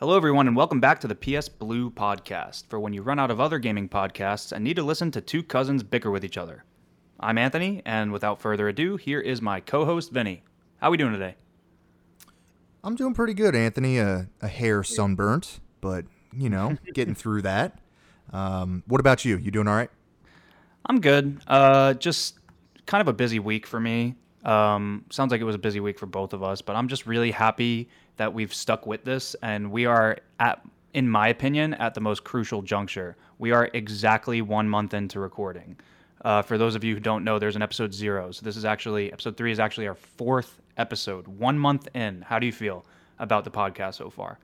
Hello, everyone, and welcome back to the PS Blue podcast for when you run out of other gaming podcasts and need to listen to two cousins bicker with each other. I'm Anthony, and without further ado, here is my co host, Vinny. How are we doing today? I'm doing pretty good, Anthony. Uh, a hair sunburnt, but, you know, getting through that. Um, what about you? You doing all right? I'm good. Uh, just kind of a busy week for me. Um, sounds like it was a busy week for both of us, but I'm just really happy that we've stuck with this and we are at in my opinion at the most crucial juncture. We are exactly one month into recording. Uh, for those of you who don't know there's an episode zero. So this is actually episode three is actually our fourth episode. One month in. How do you feel about the podcast so far?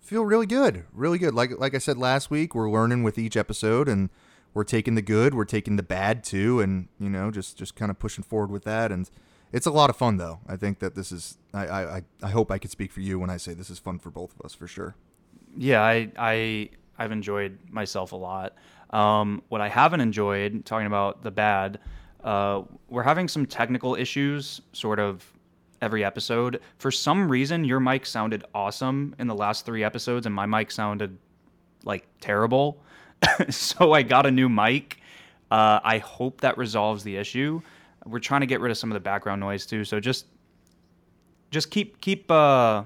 Feel really good. Really good. Like like i said last week we're learning with each episode and we're taking the good we're taking the bad too and you know just just kind of pushing forward with that and it's a lot of fun though. I think that this is. I, I I hope I could speak for you when I say this is fun for both of us for sure. Yeah, I I I've enjoyed myself a lot. Um, what I haven't enjoyed talking about the bad, uh, we're having some technical issues, sort of every episode. For some reason, your mic sounded awesome in the last three episodes, and my mic sounded like terrible. so I got a new mic. Uh, I hope that resolves the issue we're trying to get rid of some of the background noise too. So just just keep keep uh,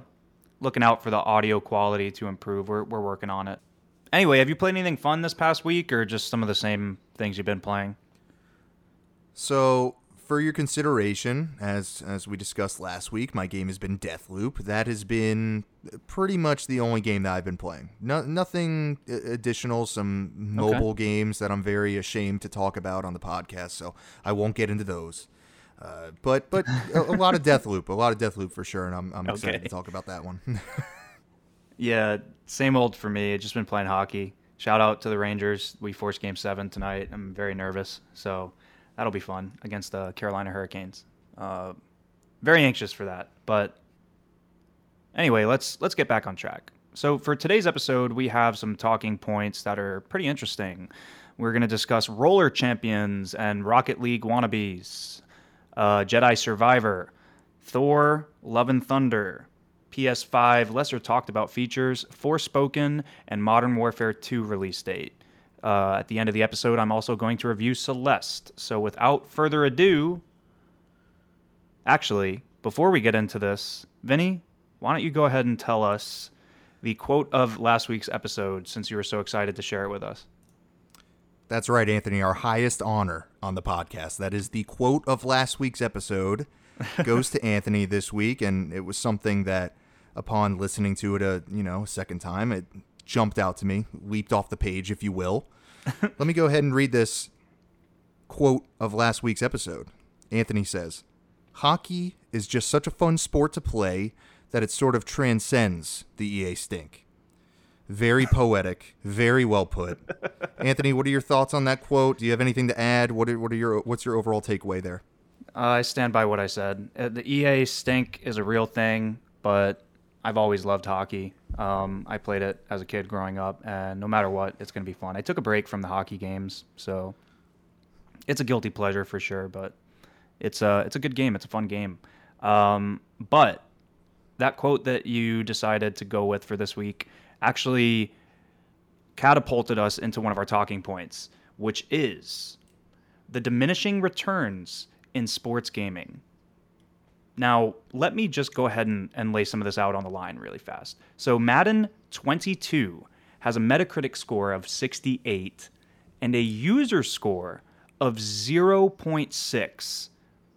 looking out for the audio quality to improve. We're we're working on it. Anyway, have you played anything fun this past week, or just some of the same things you've been playing? So for your consideration, as as we discussed last week, my game has been Deathloop. That has been pretty much the only game that I've been playing. No, nothing additional. Some mobile okay. games that I'm very ashamed to talk about on the podcast, so I won't get into those. Uh, but but a, a, lot of Deathloop, a lot of Deathloop for sure, and I'm I'm excited okay. to talk about that one. yeah, same old for me. I've just been playing hockey. Shout out to the Rangers. We forced Game Seven tonight. I'm very nervous, so that'll be fun against the Carolina Hurricanes. Uh, very anxious for that. But anyway, let's let's get back on track. So for today's episode, we have some talking points that are pretty interesting. We're going to discuss roller champions and Rocket League wannabes, uh, Jedi Survivor, Thor: Love and Thunder, PS5 lesser talked about features, Forspoken, and Modern Warfare 2 release date. Uh, at the end of the episode, I'm also going to review Celeste. So without further ado, actually, before we get into this, Vinny, why don't you go ahead and tell us the quote of last week's episode since you were so excited to share it with us? That's right, Anthony. Our highest honor on the podcast. That is the quote of last week's episode goes to Anthony this week, and it was something that, upon listening to it a you know second time, it jumped out to me, leaped off the page, if you will. Let me go ahead and read this quote of last week's episode. Anthony says, Hockey is just such a fun sport to play that it sort of transcends the EA stink. Very poetic, very well put. Anthony, what are your thoughts on that quote? Do you have anything to add? What are, what are your what's your overall takeaway there? Uh, I stand by what I said. Uh, the EA stink is a real thing, but I've always loved hockey. Um, I played it as a kid growing up, and no matter what, it's going to be fun. I took a break from the hockey games, so it's a guilty pleasure for sure. But it's a it's a good game. It's a fun game. Um, but that quote that you decided to go with for this week actually catapulted us into one of our talking points, which is the diminishing returns in sports gaming. Now, let me just go ahead and, and lay some of this out on the line really fast. So, Madden 22 has a Metacritic score of 68 and a user score of 0.6.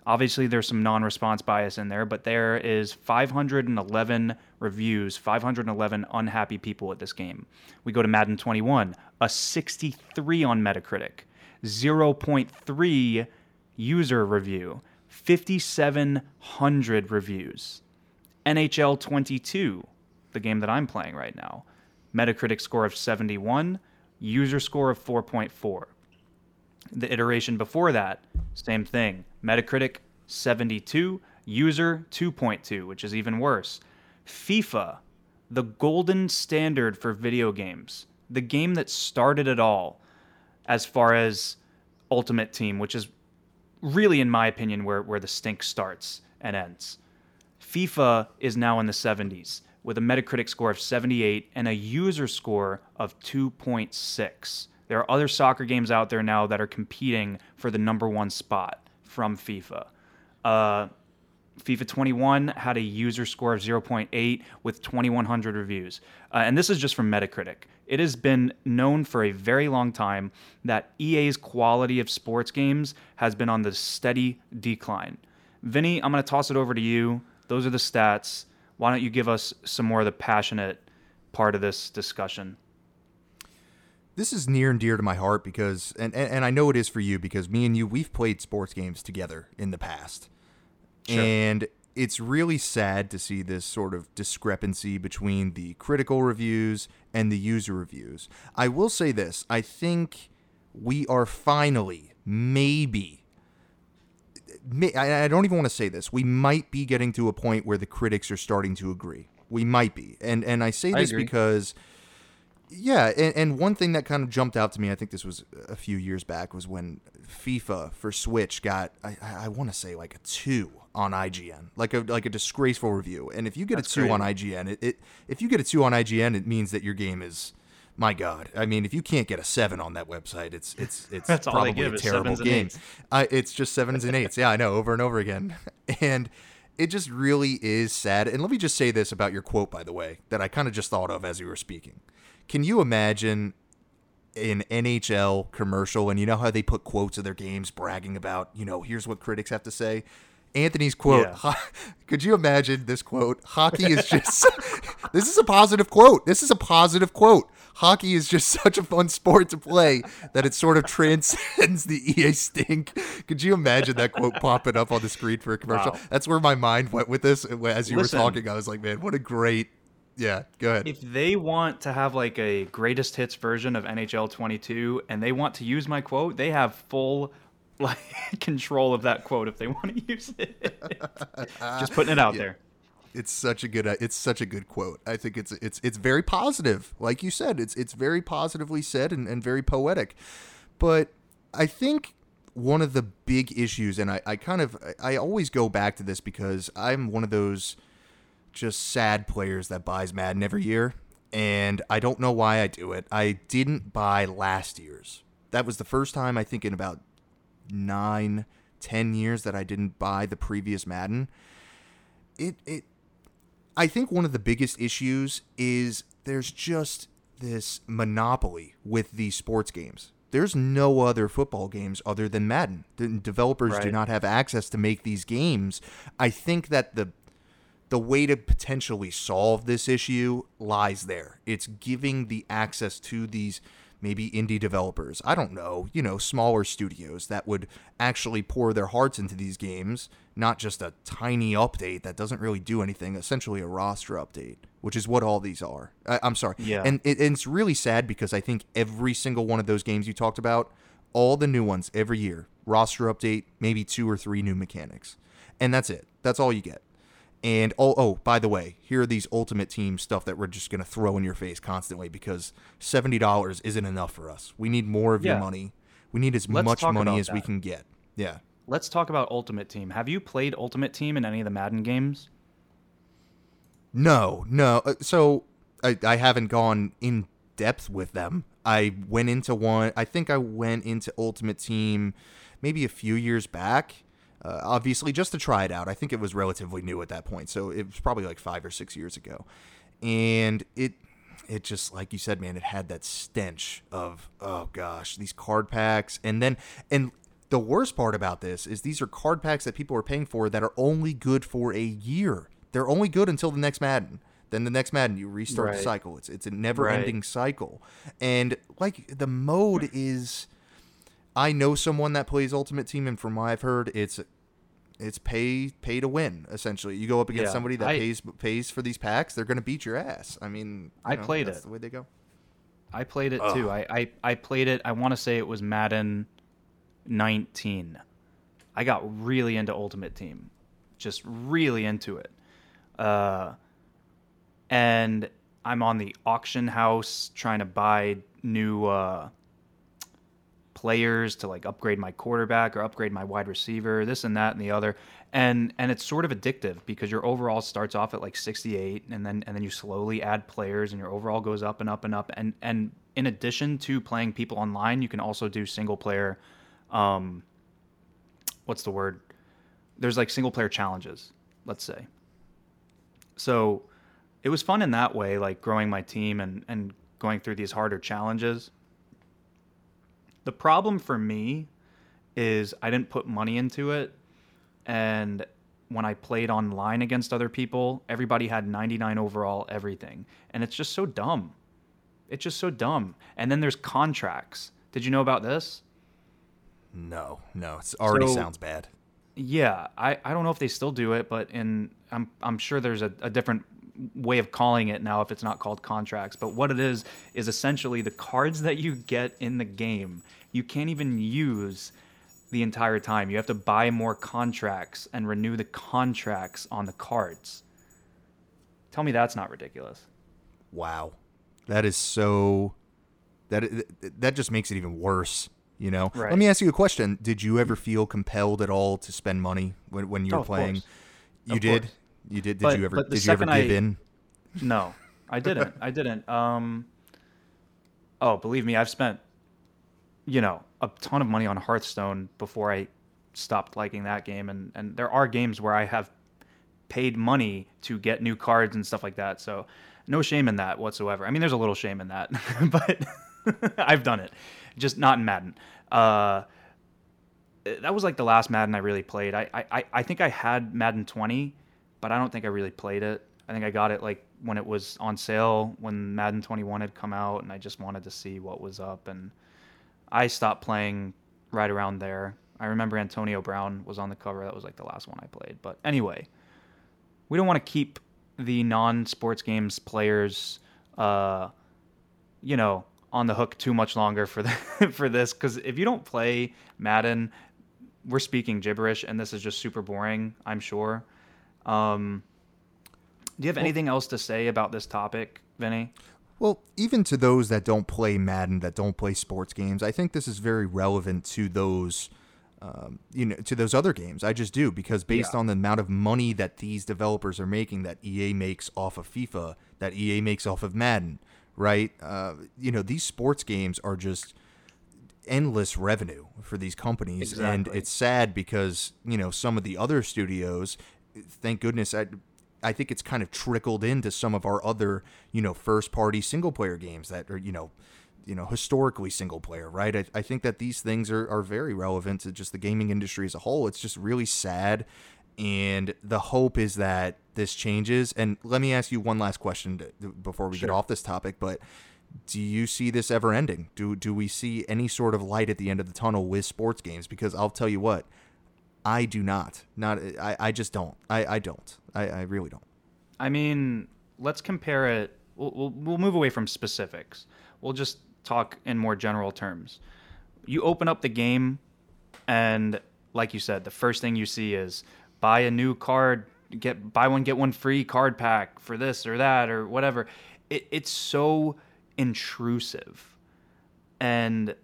Obviously, there's some non response bias in there, but there is 511 reviews, 511 unhappy people at this game. We go to Madden 21, a 63 on Metacritic, 0.3 user review. 5,700 reviews. NHL 22, the game that I'm playing right now, Metacritic score of 71, user score of 4.4. The iteration before that, same thing. Metacritic 72, user 2.2, which is even worse. FIFA, the golden standard for video games, the game that started it all as far as Ultimate Team, which is really, in my opinion, where, where the stink starts and ends. FIFA is now in the 70s. with a Metacritic score of 78 and a user score of 2.6. There are other soccer games out there now that are competing for the number one spot from FIFA. Uh, FIFA 21 had a user score of 0.8 with 2,100 reviews. Uh, and this is just from Metacritic. It has been known for a very long time that EA's quality of sports games has been on the steady decline. Vinny, I'm going to toss it over to you. Those are the stats. Why don't you give us some more of the passionate part of this discussion? This is near and dear to my heart because, and, and, and I know it is for you because me and you, we've played sports games together in the past. Sure. And it's really sad to see this sort of discrepancy between the critical reviews and the user reviews. I will say this I think we are finally, maybe, may, I, I don't even want to say this, we might be getting to a point where the critics are starting to agree. We might be. And, and I say this I because. Yeah, and, and one thing that kind of jumped out to me, I think this was a few years back, was when FIFA for Switch got, I, I want to say like a two on IGN, like a like a disgraceful review. And if you get That's a two great. on IGN, it, it if you get a two on IGN, it means that your game is my God. I mean, if you can't get a seven on that website, it's it's it's That's probably a terrible game. Uh, it's just sevens and eights. Yeah, I know, over and over again. And it just really is sad. And let me just say this about your quote, by the way, that I kind of just thought of as you were speaking. Can you imagine an NHL commercial and you know how they put quotes of their games bragging about, you know, here's what critics have to say? Anthony's quote. Yeah. Could you imagine this quote? Hockey is just. this is a positive quote. This is a positive quote. Hockey is just such a fun sport to play that it sort of transcends the EA stink. Could you imagine that quote popping up on the screen for a commercial? Wow. That's where my mind went with this. Uh, as you Listen, were talking, I was like, man, what a great. Yeah, go ahead. If they want to have like a greatest hits version of NHL 22 and they want to use my quote, they have full like control of that quote if they want to use it. Just putting it out yeah. there. It's such a good uh, it's such a good quote. I think it's it's it's very positive. Like you said, it's it's very positively said and, and very poetic. But I think one of the big issues, and I, I kind of I always go back to this because I'm one of those just sad players that buys Madden every year. And I don't know why I do it. I didn't buy last year's. That was the first time I think in about nine, ten years that I didn't buy the previous Madden. It it I think one of the biggest issues is there's just this monopoly with these sports games. There's no other football games other than Madden. The developers right. do not have access to make these games. I think that the the way to potentially solve this issue lies there. It's giving the access to these maybe indie developers, I don't know, you know, smaller studios that would actually pour their hearts into these games, not just a tiny update that doesn't really do anything, essentially a roster update, which is what all these are. I, am sorry. Yeah. And, it, and it's really sad because I think every single one of those games you talked about, all the new ones every year, roster update, maybe two or three new mechanics. And that's it. That's all you get. And oh, oh, by the way, here are these Ultimate Team stuff that we're just going to throw in your face constantly because seventy dollars isn't enough for us. We need more of yeah. your money. We need as Let's much money as that. we can get. Yeah. Let's talk about Ultimate Team. Have you played Ultimate Team in any of the Madden games? No, no. Uh, so I, I haven't gone in depth with them. I went into one. I think I went into Ultimate Team maybe a few years back uh, obviously just to try it out. I think it was relatively new at that point, so it was probably like five or six years ago, and it it just like you said, man, it had that stench of oh gosh, these card packs, and then and the worst part about this is these are card packs that people are paying for that are only good for a year. They're only good until the next Madden. Then the next Madden, you restart right. the cycle. It's it's a never ending right. cycle, and like the mode is I know someone that plays Ultimate Team, and from what I've heard, it's it's pay pay to win. Essentially, you go up against yeah, somebody that I, pays pays for these packs. They're going to beat your ass. I mean, I know, played it. the way they go. I played it Ugh. too. I, I I played it. I want to say it was Madden 19. I got really into Ultimate Team, just really into it. Uh, and I'm on the auction house trying to buy new uh, players to like upgrade my quarterback or upgrade my wide receiver, this and that and the other. And and it's sort of addictive because your overall starts off at like 68 and then and then you slowly add players and your overall goes up and up and up and and in addition to playing people online, you can also do single player um what's the word? There's like single player challenges, let's say. So it was fun in that way, like growing my team and, and going through these harder challenges. The problem for me is I didn't put money into it. And when I played online against other people, everybody had 99 overall everything. And it's just so dumb. It's just so dumb. And then there's contracts. Did you know about this? No, no. It already So- sounds bad. Yeah, I, I don't know if they still do it, but in I'm I'm sure there's a, a different way of calling it now if it's not called contracts. But what it is is essentially the cards that you get in the game you can't even use the entire time. You have to buy more contracts and renew the contracts on the cards. Tell me that's not ridiculous. Wow. That is so that that just makes it even worse, you know. Right. Let me ask you a question. Did you ever feel compelled at all to spend money when, when you Oh, were of playing? course. You Of did? course. You did did But- you ever did you ever give I- in? No, I didn't. I didn't. Um, oh, believe me, I've spent, you know, a ton of money on Hearthstone before I stopped liking that game, and and there are games where I have paid money to get new cards and stuff like that. So, no shame in that whatsoever. I mean, there's a little shame in that, but I've done it, just not in Madden. Uh, that was like the last Madden I really played. I, I, I think I had Madden 20, but I don't think I really played it. I think I got it like when it was on sale when Madden 21 had come out, and I just wanted to see what was up. And I stopped playing right around there. I remember Antonio Brown was on the cover. That was like the last one I played. But anyway, we don't want to keep the non-sports games players, uh, you know, on the hook too much longer for the, for this. Because if you don't play Madden, we're speaking gibberish, and this is just super boring. I'm sure. Um, do you have anything else to say about this topic, Vinny? Well, even to those that don't play Madden, that don't play sports games, I think this is very relevant to those, um, you know, to those other games. I just do because based Yeah. on the amount of money that these developers are making, that EA makes off of FIFA, that EA makes off of Madden, right? Uh, you know, these sports games are just endless revenue for these companies, and it's sad because you know some of the other studios. Thank goodness, I, I think it's kind of trickled into some of our other you know first party single player games that are you know you know historically single player right? I, I think that these things are, are very relevant to just the gaming industry as a whole. It's just really sad. And the hope is that this changes. And let me ask you one last question to, before we get off this topic but do you see this ever ending? Do do we see any sort of light at the end of the tunnel with sports games? Because I'll tell you what, I do not. Not I, I just don't. I, I don't. I, I really don't. I mean, let's compare it. We'll, we'll, we'll move away from specifics. We'll just talk in more general terms. You open up the game, and like you said, the first thing you see is buy a new card, get buy one get one free card pack for this or that or whatever. It, it's so intrusive, and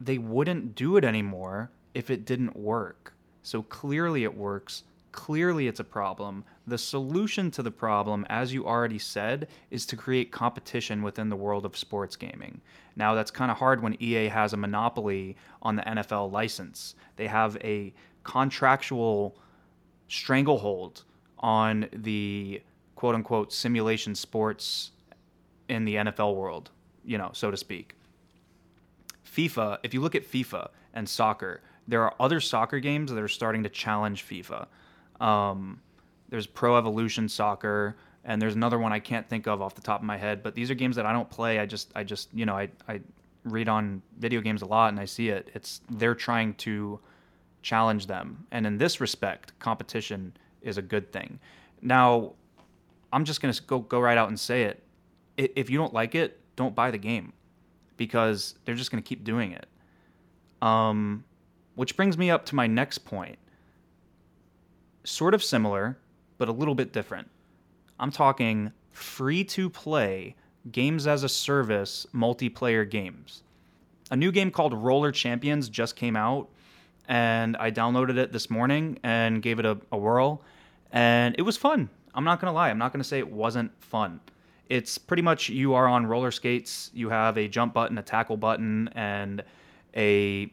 they wouldn't do it anymore if it didn't work. So clearly it works. Clearly it's a problem. The solution to the problem, as you already said, is to create competition within the world of sports gaming. Now, that's kind of hard when EA has a monopoly on the NFL license. They have a contractual stranglehold on the quote unquote simulation sports in the NFL world, you know, so to speak. FIFA, if you look at FIFA and soccer, there are other soccer games that are starting to challenge FIFA. Um, there's Pro Evolution Soccer, and there's another one I can't think of off the top of my head. But these are games that I don't play. I just, I just, you know, I, I read on video games a lot, and I see it. It's they're trying to challenge them, and in this respect, competition is a good thing. Now, I'm just gonna go go right out and say it. If you don't like it, don't buy the game because they're just to keep doing it. Um, which brings me up to my next point. Sort of similar, but a little bit different. I'm talking free to play games as a service multiplayer games. a new game called Roller Champions just came out, and I downloaded it this morning and gave it a, a whirl, and it was fun. I'm not gonna lie. I'm not gonna say it wasn't fun. It's pretty much you are on roller skates. You have a jump button, a tackle button, and a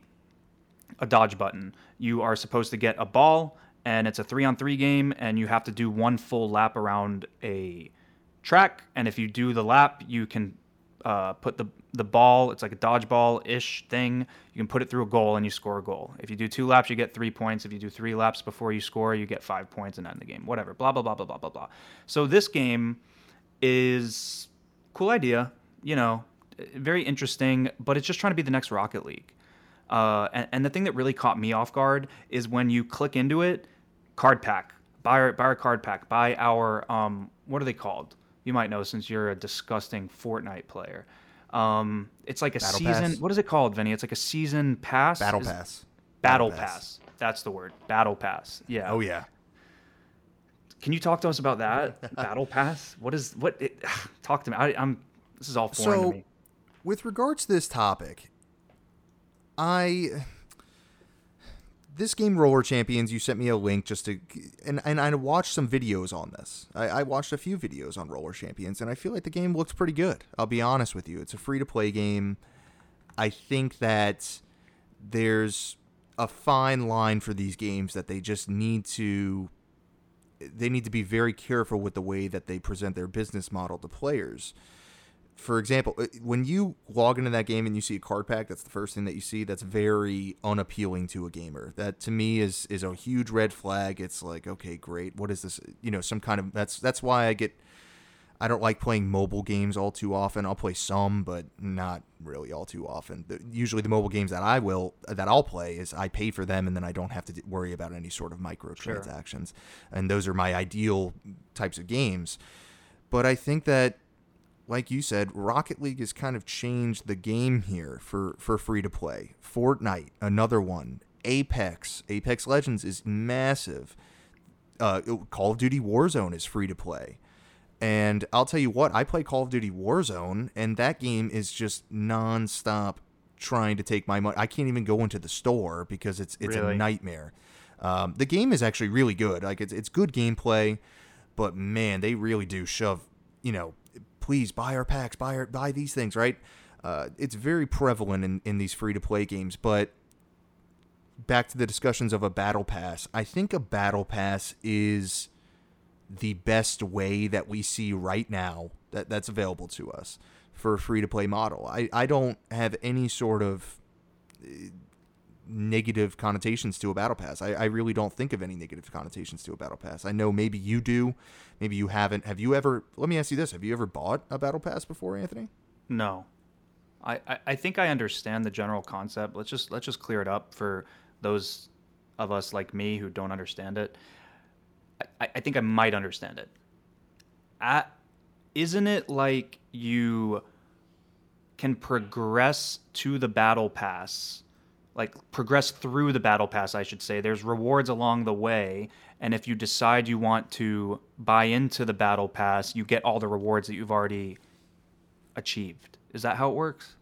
a dodge button. You are supposed to get a ball, and it's a three on three game, and you have to do one full lap around a track. And if you do the lap, you can uh, put the the ball. It's like a dodgeball ish thing. You can put it through a goal, and you score a goal. If you do two laps, you get three points. If you do three laps before you score, you get five points and end the game. Whatever. Blah blah blah blah blah blah blah. So this game is cool idea. You know, very interesting, but it's just trying to be the next Rocket League. Uh, and, and, the thing that really caught me off guard is when you click into it, card pack, buy our, buy our card pack, buy our um, what are they called? You might know since you're a disgusting Fortnite player. Um, it's like a Battle season. Pass. What is it called, Vinny? It's like a season pass. Battle is, pass. Battle, Battle pass. pass. That's the word. Battle pass. Yeah. Oh yeah. Can you talk to us about that battle pass? What is what? It, talk to me. I, am This is all foreign so, to me. With regards to this topic, I this game roller champions you sent me a link just to and, and i watched some videos on this. I, I, watched a few videos on roller champions and i feel like the game looks pretty good. I'll be honest with you. It's a free to play game. I think that there's a fine line for these games that they just need to they need to be very careful with the way that they present their business model to players for example, uh, when you log into that game and you see a card pack, that's the first thing that you see. That's very unappealing to a gamer. That to me is is a huge red flag. It's like, okay, great. What is this? You know, some kind of that's that's why I get. I don't like playing mobile games all too often. I'll play some, but not really all too often. The, usually, the mobile games that I will that I'll play is I pay for them, and then I don't have to worry about any sort of microtransactions. Sure. And those are my ideal types of games. But I think that like you said, Rocket League has kind of changed the game here for, for free to play. Fortnite, another one. Apex, Apex Legends is massive. Uh, Call of Duty Warzone is free to play. And I'll tell you what, I play Call of Duty Warzone, and that game is just nonstop trying to take my money. I can't even go into the store because it's it's really? a nightmare. Um, the game is actually really good. Like it's it's good gameplay, but man, they really do shove you know please buy our packs, buy our, buy these things, right? Uh, it's very prevalent in, in these free to play games, but back to the discussions of a battle pass. I think a battle pass is the best way that we see right now that that's available to us for a free to play model. I, I don't have any sort of negative connotations to a battle pass. I, I really don't think of any negative connotations to a battle pass. I know maybe you do, maybe you haven't. Have you ever? Let me ask you this: Have you ever bought a battle pass before, Anthony? No. I, I, I think I understand the general concept. Let's just let's just clear it up for those of us like me who don't understand it. I, I think I might understand it. At, isn't it like you can progress to the battle pass like progress through the battle pass i should say. There's rewards along the way and if you decide you want to buy into the battle pass you get all the rewards that you've already achieved. Is that how it works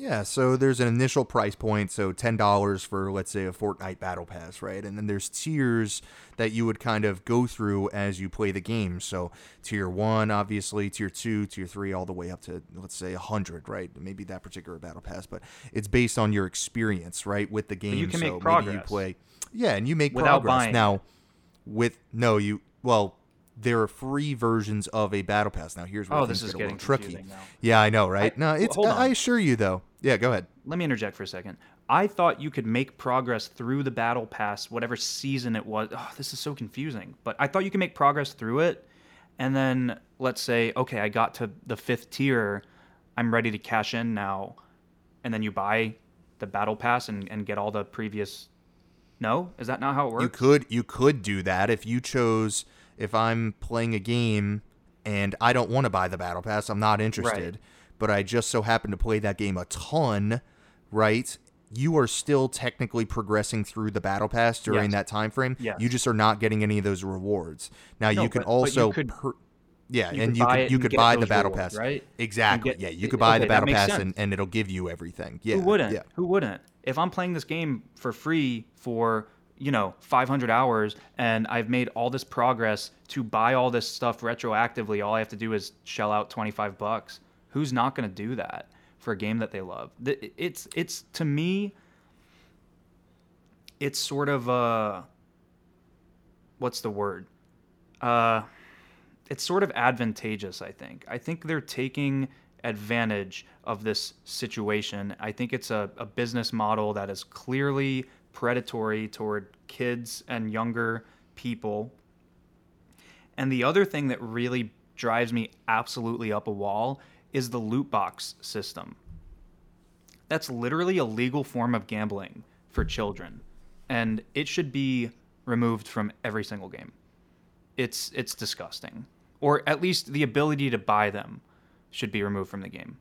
yeah, so there's an initial price point, so ten dollars for let's say a Fortnite Battle Pass, right? And then there's tiers that you would kind of go through as you play the game. So tier one, obviously, tier two, tier three, all the way up to let's say hundred, right? Maybe that particular Battle Pass, but it's based on your experience, right, with the game. But you can so make progress. Maybe you play, yeah, and you make Without progress buying. now. With no, you well, there are free versions of a battle pass. Now here's where oh, this is getting tricky. Now. Yeah, I know, right? I, no, it's. Well, I assure you, though. Yeah, go ahead. Let me interject for a second. I thought you could make progress through the battle pass, whatever season it was. Oh, this is so confusing. But I thought you could make progress through it, and then let's say, okay, I got to the fifth tier, I'm ready to cash in now, and then you buy the battle pass and, and get all the previous. No, is that not how it works? You could you could do that if you chose if I'm playing a game and I don't want to buy the battle pass, I'm not interested, right. But I just so happen to play that game a ton, right? You are still technically progressing through the battle pass during yes. that time frame. Yes. You just are not getting any of those rewards. Now no, you can but, also but you could, per- Yeah, You and could you could you could buy the battle rewards, pass, right? Exactly. get- yeah, you could buy okay, the battle pass, sense. and, and it'll give you everything. Yeah, Who wouldn't? Yeah. Who wouldn't? If I'm playing this game for free for you know 500 hours and I've made all this progress to buy all this stuff retroactively, all I have to do is shell out 25 bucks. Who's not going to do that for a game that they love? It's it's to me, it's sort of uh, what's the word? Uh, it's sort of advantageous, I think. I think they're taking advantage of this situation. I think it's a, a business model that is clearly predatory toward kids and younger people. And the other thing that really drives me absolutely up a wall is the loot box system. That's literally a legal form of gambling for children, and it should be removed from every single game. It's it's disgusting, or at least the ability to buy them should be removed from the game.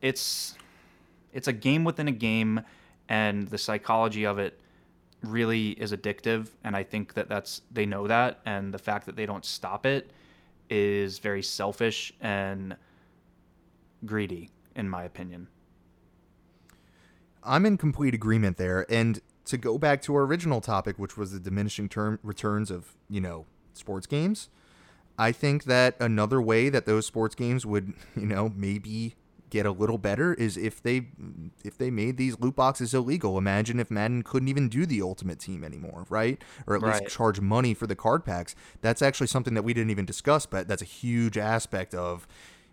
It's it's a game within a game, and the psychology of it really is addictive. And I think that that's they know that, and the fact that they don't stop it is very selfish and greedy, in my opinion. I'm in complete agreement there. And to go back to our original topic, which was the diminishing term returns of you know sports games, I think that another way that those sports games would you know maybe get a little better is if they if they made these loot boxes illegal. Imagine if Madden couldn't even do the ultimate team anymore, right? Or at Right. least charge money for the card packs. That's actually something that we didn't even discuss, but that's a huge aspect of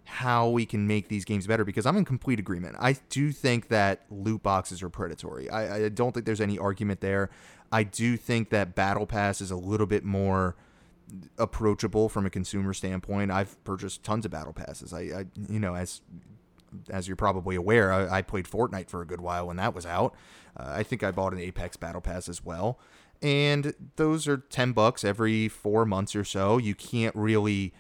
how we can make these games better because I'm in complete agreement. I do think that loot boxes are predatory. I, I don't think there's any argument there. I do think that Battle Pass is a little bit more approachable from a consumer standpoint. I've purchased tons of Battle Passes. I, I you know, as as you're probably aware, I, I played Fortnite for a good while when that was out. Uh, I think I bought an Apex Battle Pass as well, and those are ten bucks every four months or so. You can't really,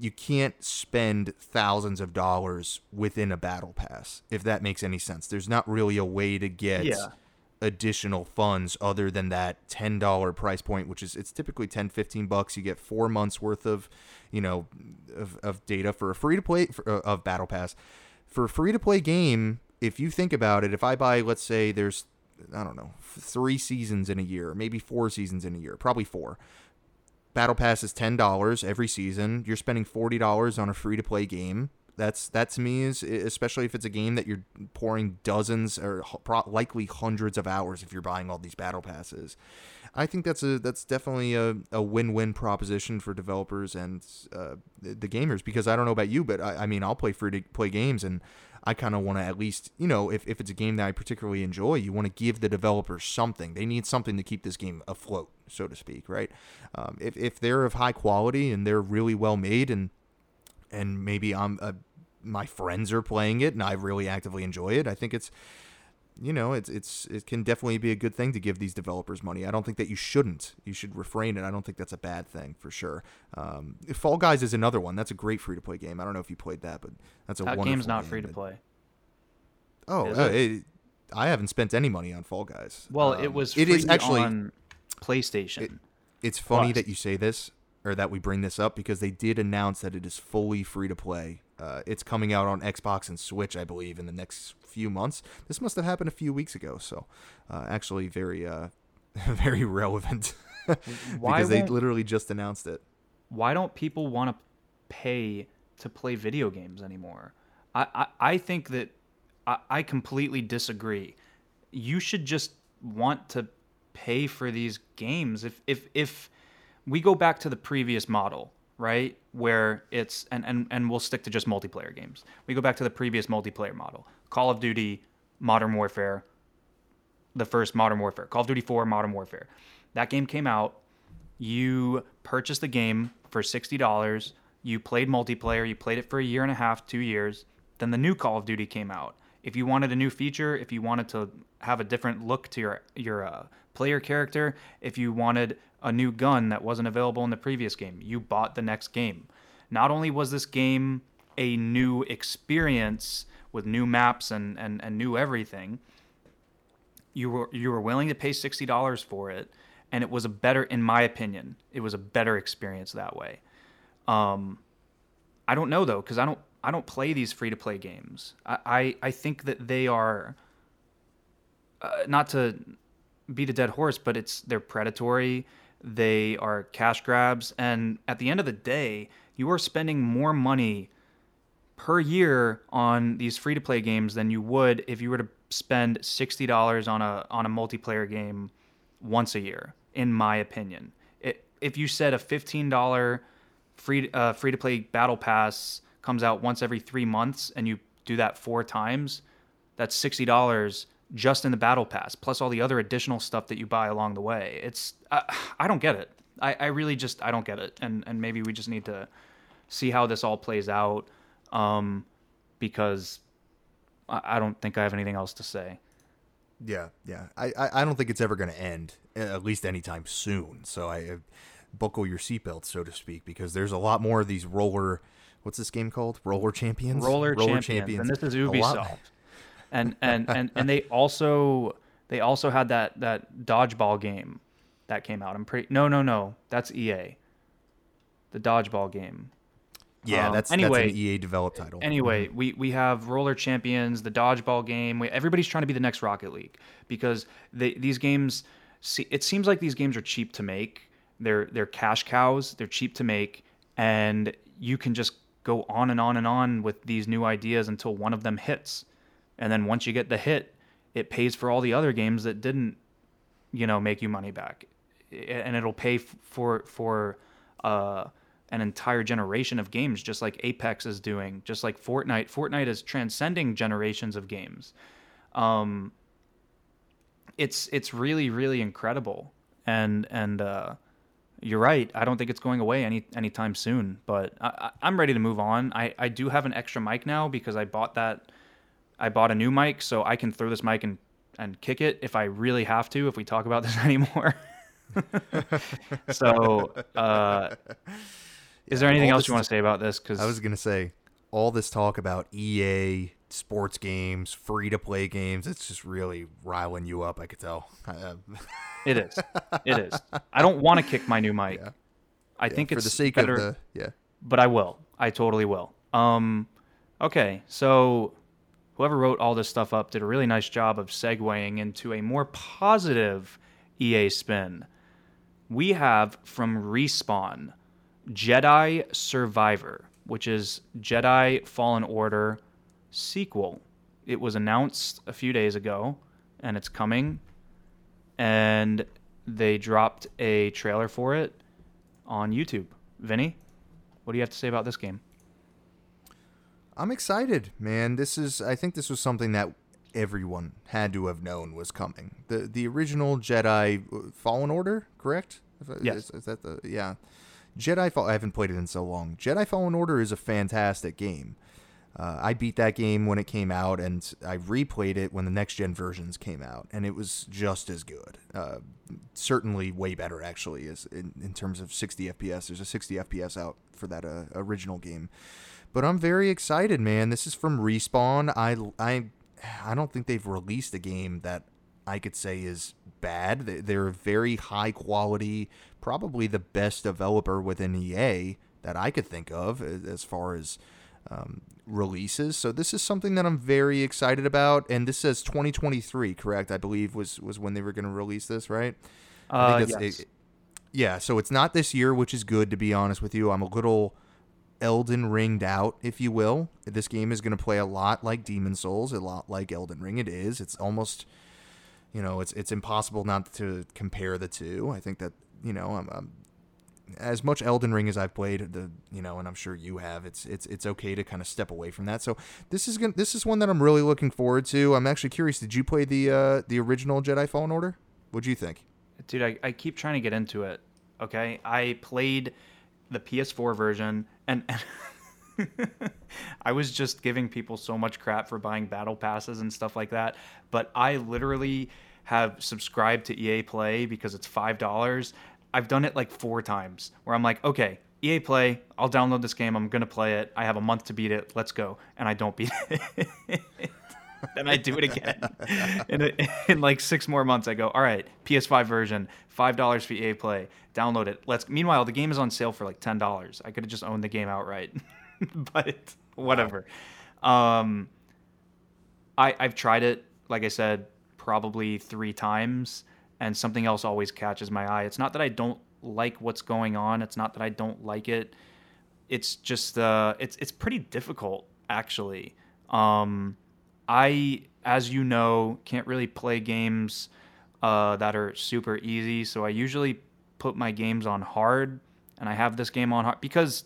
you can't spend thousands of dollars within a Battle Pass if that makes any sense. There's not really a way to get Yeah. additional funds other than that $10 price point which is it's typically 10 15 bucks you get 4 months worth of you know of, of data for a free to play uh, of battle pass for a free to play game if you think about it if i buy let's say there's i don't know 3 seasons in a year maybe 4 seasons in a year probably 4 Battle Pass is ten dollars every season. You're spending forty dollars on a free to play game. That's that to me is especially if it's a game that you're pouring dozens or likely hundreds of hours if you're buying all these battle passes. I think that's a that's definitely a, a win-win proposition for developers and uh, the gamers because I don't know about you, but I, I mean I'll play free to play games and I kind of want to at least you know if, if it's a game that I particularly enjoy, you want to give the developers something. They need something to keep this game afloat, so to speak, right? Um, if if they're of high quality and they're really well made and and maybe I'm uh, my friends are playing it and I really actively enjoy it. I think it's you know it's it's it can definitely be a good thing to give these developers money. I don't think that you shouldn't. You should refrain it. I don't think that's a bad thing for sure. Um, Fall Guys is another one. That's a great free to play game. I don't know if you played that, but that's a That game's not game. free to play. Oh, uh, it? it- I haven't spent any money on Fall Guys. Well, Um, it was free It is actually. on PlayStation. It- It's funny Plus. that you say this or that we bring this up because they did announce that it is fully free to play. Uh, it's coming out on Xbox and Switch, I believe, in the next few months. This must have happened a few weeks ago, so uh, actually very, uh, very relevant Why because they literally just announced it. why don't people want to pay to play video games anymore? I, I, I think that I, I completely disagree. You should just want to pay for these games. If if if we go back to the previous model, right, where it's and, and, and we'll stick to just multiplayer games. We go back to the previous multiplayer model. Call of Duty, Modern Warfare, the first Modern Warfare, Call of Duty 4, Modern Warfare. That game came out. You purchased the game for $60. You played multiplayer. You played it for a year and a half, two years. Then the new Call of Duty came out. If you wanted a new feature, if you wanted to have a different look to your your uh, player character, if you wanted a new gun that wasn't available in the previous game, you bought the next game. Not only was this game a new experience with new maps and, and, and new everything, you were you were willing to pay sixty dollars for it, and it was a better, in my opinion, it was a better experience that way. Um, I don't know though, because I don't I don't play these free to play games. I, I, I think that they are uh, not to beat a dead horse, but it's they're predatory. They are cash grabs, and at the end of the day, you are spending more money per year on these free to play games than you would if you were to spend sixty dollars on a on a multiplayer game once a year. In my opinion, it, if you said a fifteen dollar free uh, free to play battle pass comes out once every three months and you do that four times, that's sixty dollars just in the battle pass plus all the other additional stuff that you buy along the way. It's I, I don't get it. I, I really just I don't get it, and and maybe we just need to see how this all plays out, um, because I, I don't think I have anything else to say. Yeah, yeah. I, I, I don't think it's ever going to end, at least anytime soon. So I, I buckle your seatbelt, so to speak, because there's a lot more of these roller. What's this game called? Roller Champions. Roller, roller champions. champions. and this is Ubisoft. And and and and they also they also had that that dodgeball game that came out. I'm pretty no no no that's EA. The dodgeball game. Yeah, um, that's anyway. That's an EA developed title. Anyway, mm-hmm. we we have Roller Champions, the dodgeball game. We, everybody's trying to be the next Rocket League because they, these games. See, it seems like these games are cheap to make. They're they're cash cows. They're cheap to make, and you can just go on and on and on with these new ideas until one of them hits, and then once you get the hit, it pays for all the other games that didn't, you know, make you money back, and it'll pay for for. Uh, an entire generation of games, just like Apex is doing, just like Fortnite. Fortnite is transcending generations of games. Um, it's it's really really incredible, and and uh, you're right. I don't think it's going away any anytime soon. But I, am ready to move on. I I do have an extra mic now because I bought that. I bought a new mic, so I can throw this mic and and kick it if I really have to. If we talk about this anymore. so. Uh, is there anything else you want to say about this? Because I was gonna say all this talk about EA sports games, free to play games. It's just really riling you up. I could tell. it is. It is. I don't want to kick my new mic. Yeah. I yeah, think it's for the sake better, of the yeah. But I will. I totally will. Um, okay, so whoever wrote all this stuff up did a really nice job of segueing into a more positive EA spin. We have from Respawn Jedi Survivor, which is Jedi Fallen Order sequel. It was announced a few days ago and it's coming. And they dropped a trailer for it on YouTube. Vinny, what do you have to say about this game? I'm excited, man. This is I think this was something that everyone had to have known was coming. The the original Jedi uh, Fallen Order, correct? Yes. Is, is that the yeah? Jedi Fall. I haven't played it in so long. Jedi Fallen Order is a fantastic game. Uh, I beat that game when it came out, and I replayed it when the next gen versions came out, and it was just as good. Uh, certainly way better, actually, is in, in terms of 60 FPS. There's a 60 FPS out for that uh, original game, but I'm very excited, man. This is from Respawn. I I I don't think they've released a game that I could say is bad. They're very high quality, probably the best developer within EA that I could think of as far as um, releases. So this is something that I'm very excited about. And this says 2023, correct? I believe was was when they were going to release this, right? Uh, yes. It, yeah. So it's not this year, which is good to be honest with you. I'm a little Elden Ringed out, if you will. This game is going to play a lot like Demon Souls, a lot like Elden Ring. It is. It's almost, you know, it's it's impossible not to compare the two. I think that you know, I'm, I'm, as much Elden Ring as I've played, the you know, and I'm sure you have, it's it's it's okay to kind of step away from that. So this is gonna, this is one that I'm really looking forward to. I'm actually curious. Did you play the uh, the original Jedi Fallen Order? What do you think, dude? I, I keep trying to get into it. Okay, I played the PS4 version, and, and I was just giving people so much crap for buying battle passes and stuff like that. But I literally have subscribed to EA Play because it's five dollars. I've done it like four times where I'm like, okay, EA Play, I'll download this game. I'm gonna play it. I have a month to beat it. Let's go, and I don't beat it. then I do it again. in, in like six more months, I go, all right, PS5 version, five dollars for EA Play. Download it. Let's. Meanwhile, the game is on sale for like ten dollars. I could have just owned the game outright. but whatever. Um, I I've tried it. Like I said, probably three times, and something else always catches my eye. It's not that I don't like what's going on. It's not that I don't like it. It's just uh, it's it's pretty difficult actually. Um, I, as you know, can't really play games uh, that are super easy. So I usually put my games on hard, and I have this game on hard because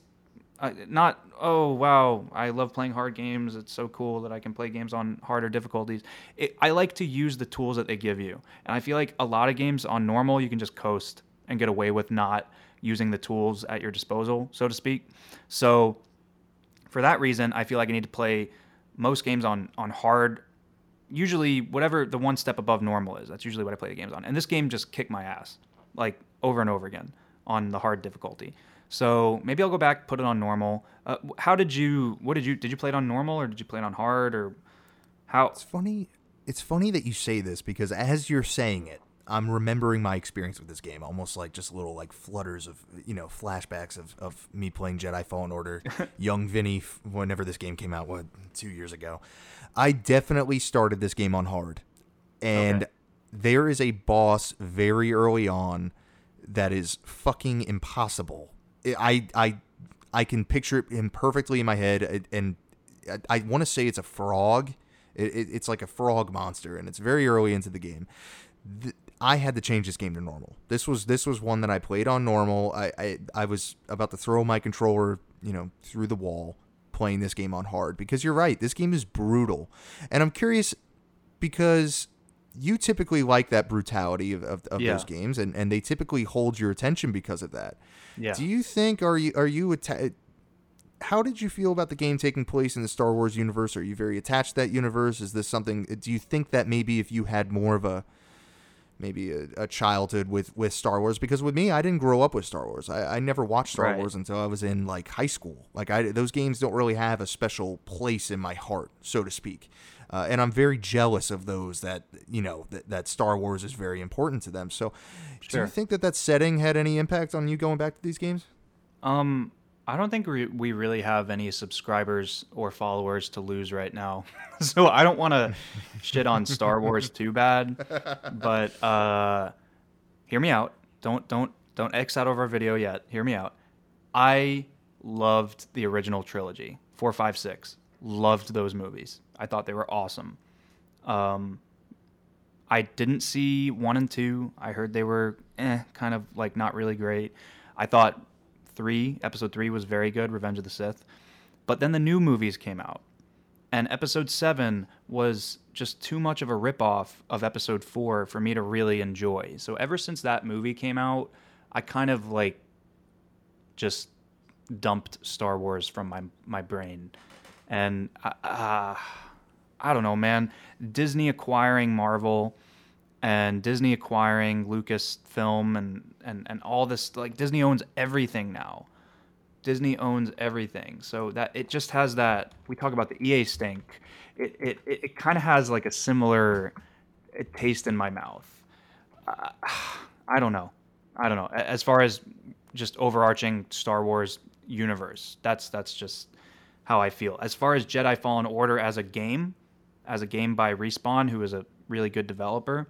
uh, not oh wow I love playing hard games. It's so cool that I can play games on harder difficulties. It, I like to use the tools that they give you, and I feel like a lot of games on normal you can just coast and get away with not using the tools at your disposal, so to speak. So for that reason, I feel like I need to play most games on on hard. Usually, whatever the one step above normal is, that's usually what I play the games on. And this game just kicked my ass, like over and over again on the hard difficulty. So maybe I'll go back, put it on normal. Uh, how did you? What did you? Did you play it on normal or did you play it on hard or how? It's funny. It's funny that you say this because as you're saying it, I'm remembering my experience with this game, almost like just little like flutters of you know flashbacks of, of me playing Jedi Fallen Order, young Vinny, whenever this game came out, what two years ago. I definitely started this game on hard, and okay. there is a boss very early on that is fucking impossible. I I I can picture him perfectly in my head, and I, I want to say it's a frog. It, it, it's like a frog monster, and it's very early into the game. The, I had to change this game to normal. This was this was one that I played on normal. I, I I was about to throw my controller, you know, through the wall playing this game on hard because you're right. This game is brutal. And I'm curious because you typically like that brutality of, of, of yeah. those games and, and they typically hold your attention because of that. Yeah. Do you think are you are you atta- how did you feel about the game taking place in the Star Wars universe? Are you very attached to that universe? Is this something do you think that maybe if you had more of a maybe a, a, childhood with with Star Wars because with me I didn't grow up with Star Wars. I, I never watched Star right. Wars until I was in like high school. Like I those games don't really have a special place in my heart, so to speak. Uh, and I'm very jealous of those that you know that, that Star Wars is very important to them. So, sure. do you think that that setting had any impact on you going back to these games? Um, I don't think we, we really have any subscribers or followers to lose right now. so I don't want to shit on Star Wars too bad, but uh, hear me out. Don't don't don't X out of our video yet. Hear me out. I loved the original trilogy, four, five, six. Loved those movies. I thought they were awesome. Um, I didn't see one and two. I heard they were eh, kind of like not really great. I thought three, episode three was very good, Revenge of the Sith. But then the new movies came out. And episode seven was just too much of a ripoff of episode four for me to really enjoy. So ever since that movie came out, I kind of like just dumped Star Wars from my my brain. And uh, I don't know, man. Disney acquiring Marvel and Disney acquiring Lucasfilm and, and, and all this like Disney owns everything now. Disney owns everything. So that it just has that we talk about the EA stink. It it, it, it kind of has like a similar uh, taste in my mouth. Uh, I don't know. I don't know. As far as just overarching Star Wars universe, that's that's just how I feel. As far as Jedi Fallen Order as a game, as a game by Respawn, who is a really good developer,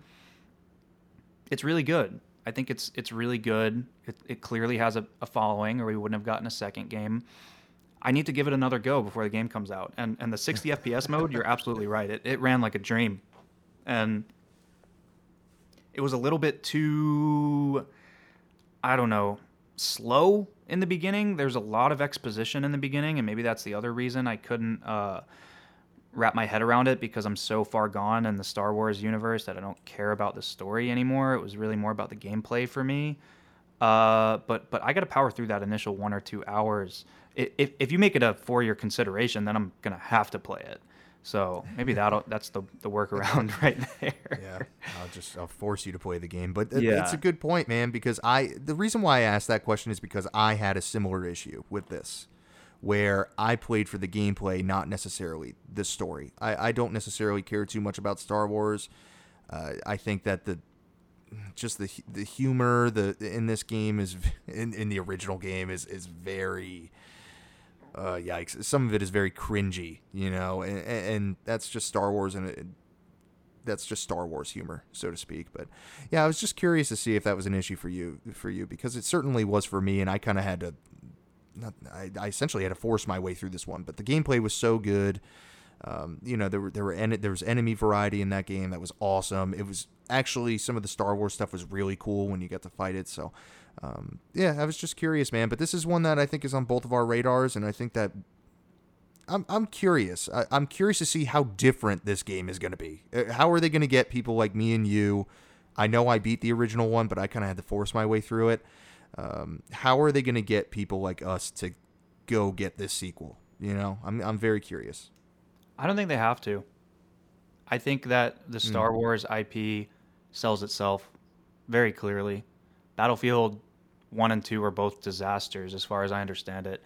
it's really good. I think it's it's really good. It, it clearly has a, a, following, or we wouldn't have gotten a second game. I need to give it another go before the game comes out. And and the 60 FPS mode, you're absolutely right. It it ran like a dream, and it was a little bit too, I don't know, slow in the beginning. There's a lot of exposition in the beginning, and maybe that's the other reason I couldn't. Uh, wrap my head around it because I'm so far gone in the Star Wars universe that I don't care about the story anymore. It was really more about the gameplay for me. Uh, but but I got to power through that initial one or two hours. If if you make it a four year consideration, then I'm gonna have to play it. So maybe that'll that's the the workaround right there. Yeah, I'll just I'll force you to play the game. But yeah. it's a good point, man. Because I the reason why I asked that question is because I had a similar issue with this where I played for the gameplay, not necessarily the story. I, I don't necessarily care too much about Star Wars. Uh, I think that the just the the humor the in this game is in, in the original game is is very uh, yikes. Some of it is very cringy, you know, and, and that's just Star Wars and it, that's just Star Wars humor, so to speak. But yeah, I was just curious to see if that was an issue for you, for you, because it certainly was for me, and I kind of had to, not, I, I essentially had to force my way through this one. But the gameplay was so good. Um, you know, there were there were en- there was enemy variety in that game that was awesome. It was actually some of the Star Wars stuff was really cool when you got to fight it. So, um, yeah, I was just curious, man. But this is one that I think is on both of our radars, and I think that I'm I'm curious. I, am curious to see how different this game is going to be. Uh, how are they going to get people like me and you? I know I beat the original one, but I kind of had to force my way through it. Um, how are they going to get people like us to go get this sequel? You know, I'm I'm very curious. I don't think they have to. I think that the hmm. Star mm. Wars IP sells itself very clearly. Battlefront 1 and 2 are both disasters as far as I understand it.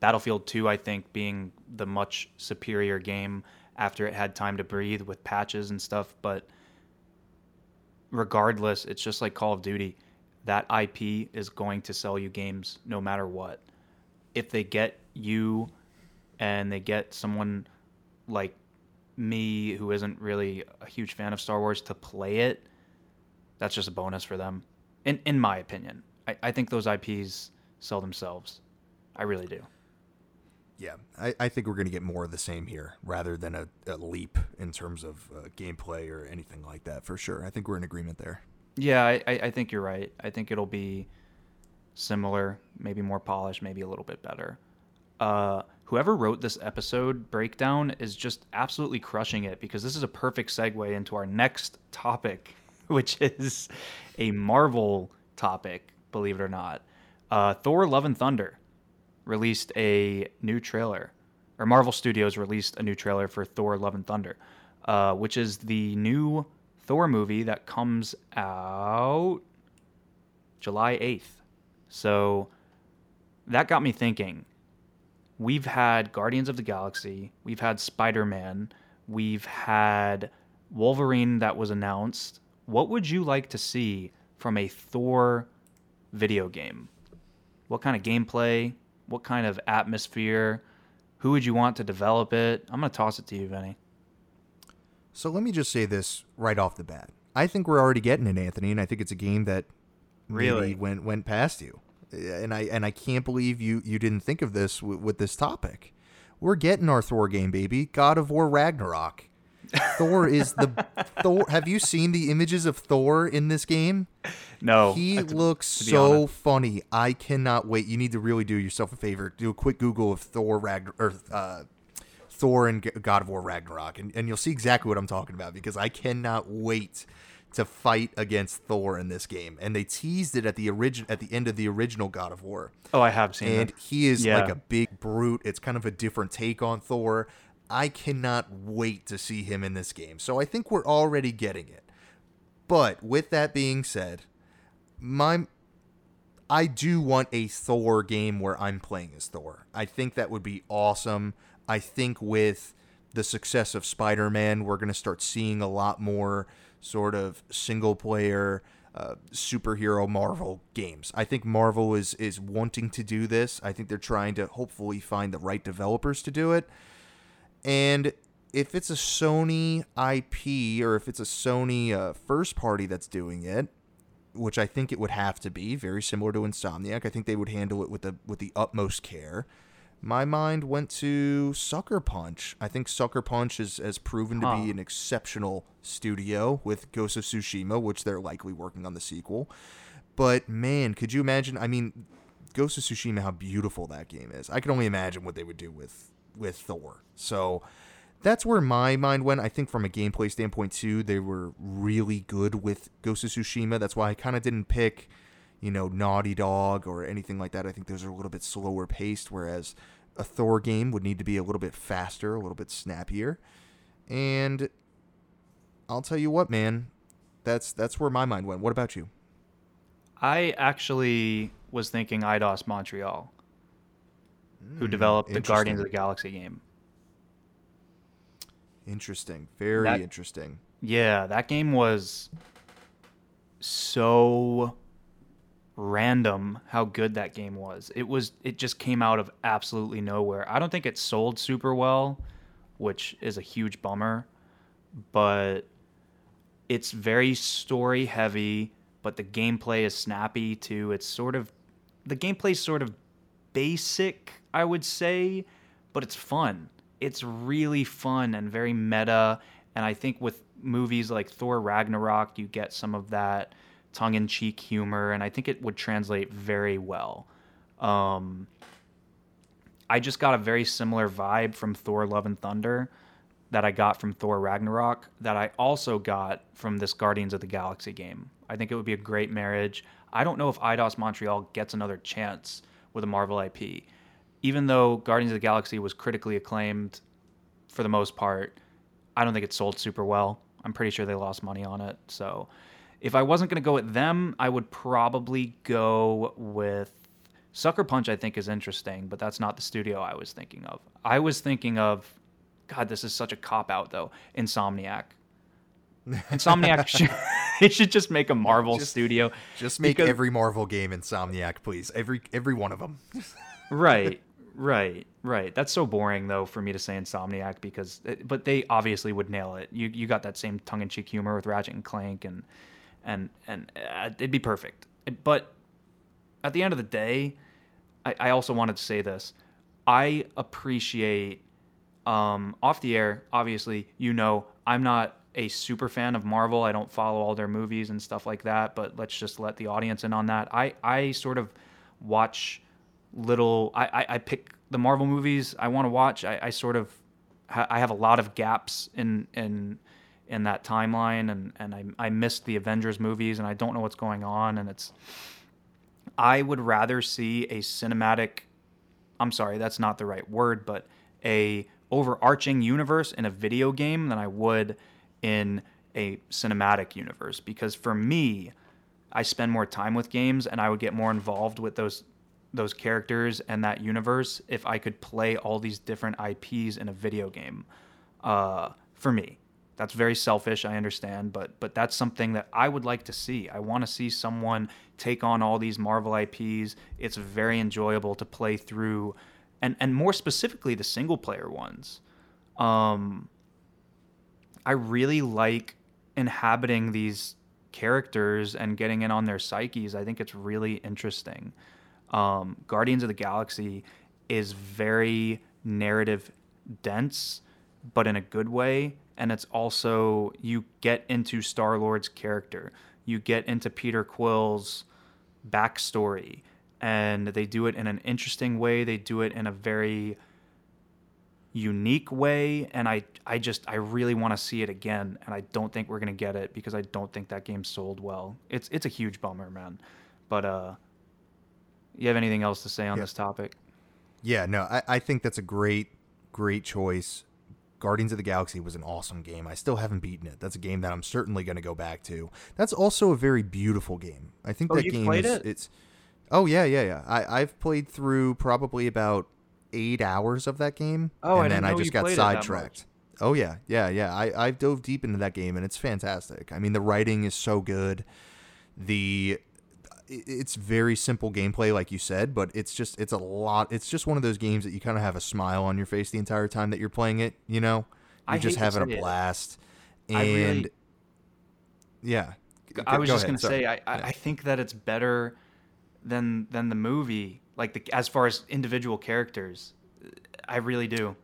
Battlefront 2, I think, being the much superior game after it had time to breathe with patches and stuff. But regardless, it's just like Call of Duty. That IP is going to sell you games no matter what. If they get you and they get someone like me, who isn't really a huge fan of Star Wars, to play it, that's just a bonus for them. In in my opinion, I, I think those IPs sell themselves. I really do. Yeah, I, I think we're going to get more of the same here rather than a, a leap in terms of uh, gameplay or anything like that for sure. I think we're in agreement there. Yeah, I, I think you're right. I think it'll be similar, maybe more polished, maybe a little bit better. Uh, whoever wrote this episode breakdown is just absolutely crushing it because this is a perfect segue into our next topic, which is a Marvel topic, believe it or not. Uh, Thor Love and Thunder released a new trailer, or Marvel Studios released a new trailer for Thor Love and Thunder, uh, which is the new Thor movie that comes out July 8th. So that got me thinking. We've had Guardians of the Galaxy, we've had Spider Man, we've had Wolverine that was announced. What would you like to see from a Thor video game? What kind of gameplay? What kind of atmosphere? Who would you want to develop it? I'm going to toss it to you, Vinny. So let me just say this right off the bat. I think we're already getting it, Anthony, and I think it's a game that really went went past you. And I and I can't believe you you didn't think of this w- with this topic. We're getting our Thor game, baby. God of War Ragnarok. Thor is the Thor. Have you seen the images of Thor in this game? No. He looks to so funny. I cannot wait. You need to really do yourself a favor. Do a quick Google of Thor Ragnar or uh, Thor and God of War Ragnarok, and, and you'll see exactly what I'm talking about because I cannot wait to fight against Thor in this game. And they teased it at the origin at the end of the original God of War. Oh, I have seen it. and he is yeah. like a big brute. It's kind of a different take on Thor. I cannot wait to see him in this game. So I think we're already getting it. But with that being said, my I do want a Thor game where I'm playing as Thor. I think that would be awesome. I think with the success of Spider-Man, we're going to start seeing a lot more sort of single player uh, superhero Marvel games. I think Marvel is is wanting to do this. I think they're trying to hopefully find the right developers to do it. And if it's a Sony IP or if it's a Sony uh, first party that's doing it, which I think it would have to be, very similar to Insomniac, I think they would handle it with the with the utmost care. My mind went to Sucker Punch. I think Sucker Punch is, has proven to huh. be an exceptional studio with Ghost of Tsushima, which they're likely working on the sequel. But man, could you imagine? I mean, Ghost of Tsushima, how beautiful that game is. I can only imagine what they would do with with Thor. So that's where my mind went. I think from a gameplay standpoint too, they were really good with Ghost of Tsushima. That's why I kind of didn't pick, you know, Naughty Dog or anything like that. I think those are a little bit slower paced, whereas a Thor game would need to be a little bit faster, a little bit snappier. And I'll tell you what, man, that's that's where my mind went. What about you? I actually was thinking Eidos Montreal who hmm, developed the Guardians of the Galaxy game. Interesting. Very that, interesting. Yeah, that game was so random how good that game was. It was it just came out of absolutely nowhere. I don't think it sold super well, which is a huge bummer, but it's very story heavy, but the gameplay is snappy too. It's sort of the gameplay's sort of basic, I would say, but it's fun. It's really fun and very meta, and I think with movies like Thor Ragnarok, you get some of that tongue in cheek humor, and I think it would translate very well. Um, I just got a very similar vibe from Thor Love and Thunder that I got from Thor Ragnarok that I also got from this Guardians of the Galaxy game. I think it would be a great marriage. I don't know if Eidos Montreal gets another chance with a Marvel IP. Even though Guardians of the Galaxy was critically acclaimed for the most part, I don't think it sold super well. I'm pretty sure they lost money on it. So if I wasn't going to go with them, I would probably go with Sucker Punch. I think is interesting, but that's not the studio I was thinking of. I was thinking of, God, this is such a cop out though. Insomniac. Insomniac should, it should just make a Marvel Just- studio. Just make Because- every Marvel game Insomniac, please. Every every one of them. right right right that's so boring though for me to say insomniac because it, but they obviously would nail it you you got that same tongue-in-cheek humor with ratchet and clank and and and uh, it'd be perfect. But at the end of the day i, I also wanted to say this. I appreciate um, off the air obviously you know i'm not a super fan of marvel. I don't follow all their movies and stuff like that but let's just let the audience in on that. I i sort of watch little I, I, I pick the Marvel movies I want to watch. I, I sort of I have a lot of gaps in in in that timeline and and I I missed the Avengers movies and I don't know what's going on and it's I would rather see a cinematic I'm sorry, that's not the right word, but a overarching universe in a video game than I would in a cinematic universe because for me I spend more time with games and I would get more involved with those those characters and that universe if I could play all these different IPs in a video game. Uh, for me, that's very selfish. I understand, but but that's something that I would like to see. I want to see someone take on all these Marvel IPs. It's very enjoyable to play through, and and more specifically the single player ones. Um, I really like inhabiting these characters and getting in on their psyches. I think it's really interesting. Um, Guardians of the Galaxy is very narrative dense, but in a good way. And it's also, you get into Star Lord's character, you get into Peter Quill's backstory, and they do it in an interesting way. They do it in a very unique way and I I just I really want to see it again and I don't think we're going to get it because I don't think that game sold well. It's it's a huge bummer, man. But uh you have anything else to say on Yeah. this topic? Yeah, no, I, I think that's a great, great choice. Guardians of the Galaxy was an awesome game. I still haven't beaten it. That's a game that I'm certainly going to go back to. That's also a very beautiful game. I think Oh, that game played is it? it's. Oh yeah, yeah, yeah. I I've played through probably about eight hours of that game, Oh, and then I just got played it that sidetracked. Oh yeah, yeah, yeah. I I've dove deep into that game, and it's fantastic. I mean, the writing is so good. The it's very simple gameplay like you said but it's just it's a lot it's just one of those games that you kind of have a smile on your face the entire time that you're playing it you know you're I just having a it. blast and really- yeah G- I go- was go just ahead, gonna sorry. say I, I, I think that it's better than than the movie. Like the as far as individual characters, I really do.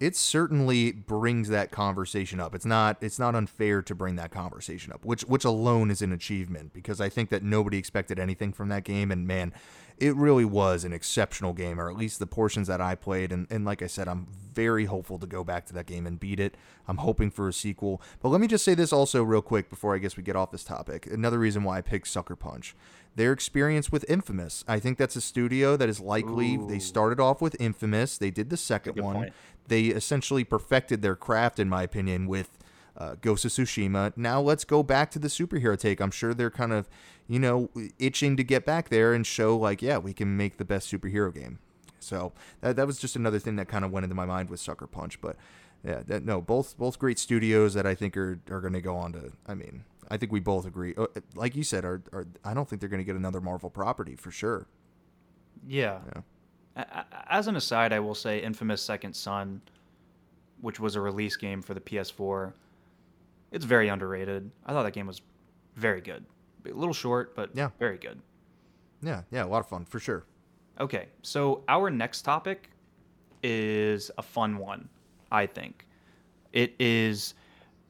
It certainly brings that conversation up. It's not it's not unfair to bring that conversation up, which which alone is an achievement because I think that nobody expected anything from that game and man, it really was an exceptional game or at least the portions that I played and and like I said, I'm very hopeful to go back to that game and beat it. I'm hoping for a sequel. But let me just say this also real quick before I guess we get off this topic. Another reason why I picked Sucker Punch. Their experience with Infamous. I think that's a studio that is likely they started off with Infamous. They did the second one point. they essentially perfected their craft, in my opinion, with uh, Ghost of Tsushima. Now let's go back to the superhero take. I'm sure they're kind of, you know, itching to get back there and show like, yeah, we can make the best superhero game. So that that was just another thing that kind of went into my mind with Sucker Punch. But yeah, that, no, both both great studios that I think are are going to go on to. I mean, I think we both agree. Uh, Like you said, are, are I don't think they're going to get another Marvel property for sure. Yeah. Yeah. As an aside, I will say Infamous Second Son, which was a release game for the PS4, it's very underrated. I thought that game was very good. A little short, but Yeah. very good. Yeah, yeah, a lot of fun for sure. Okay, so our next topic is a fun one, I think. It is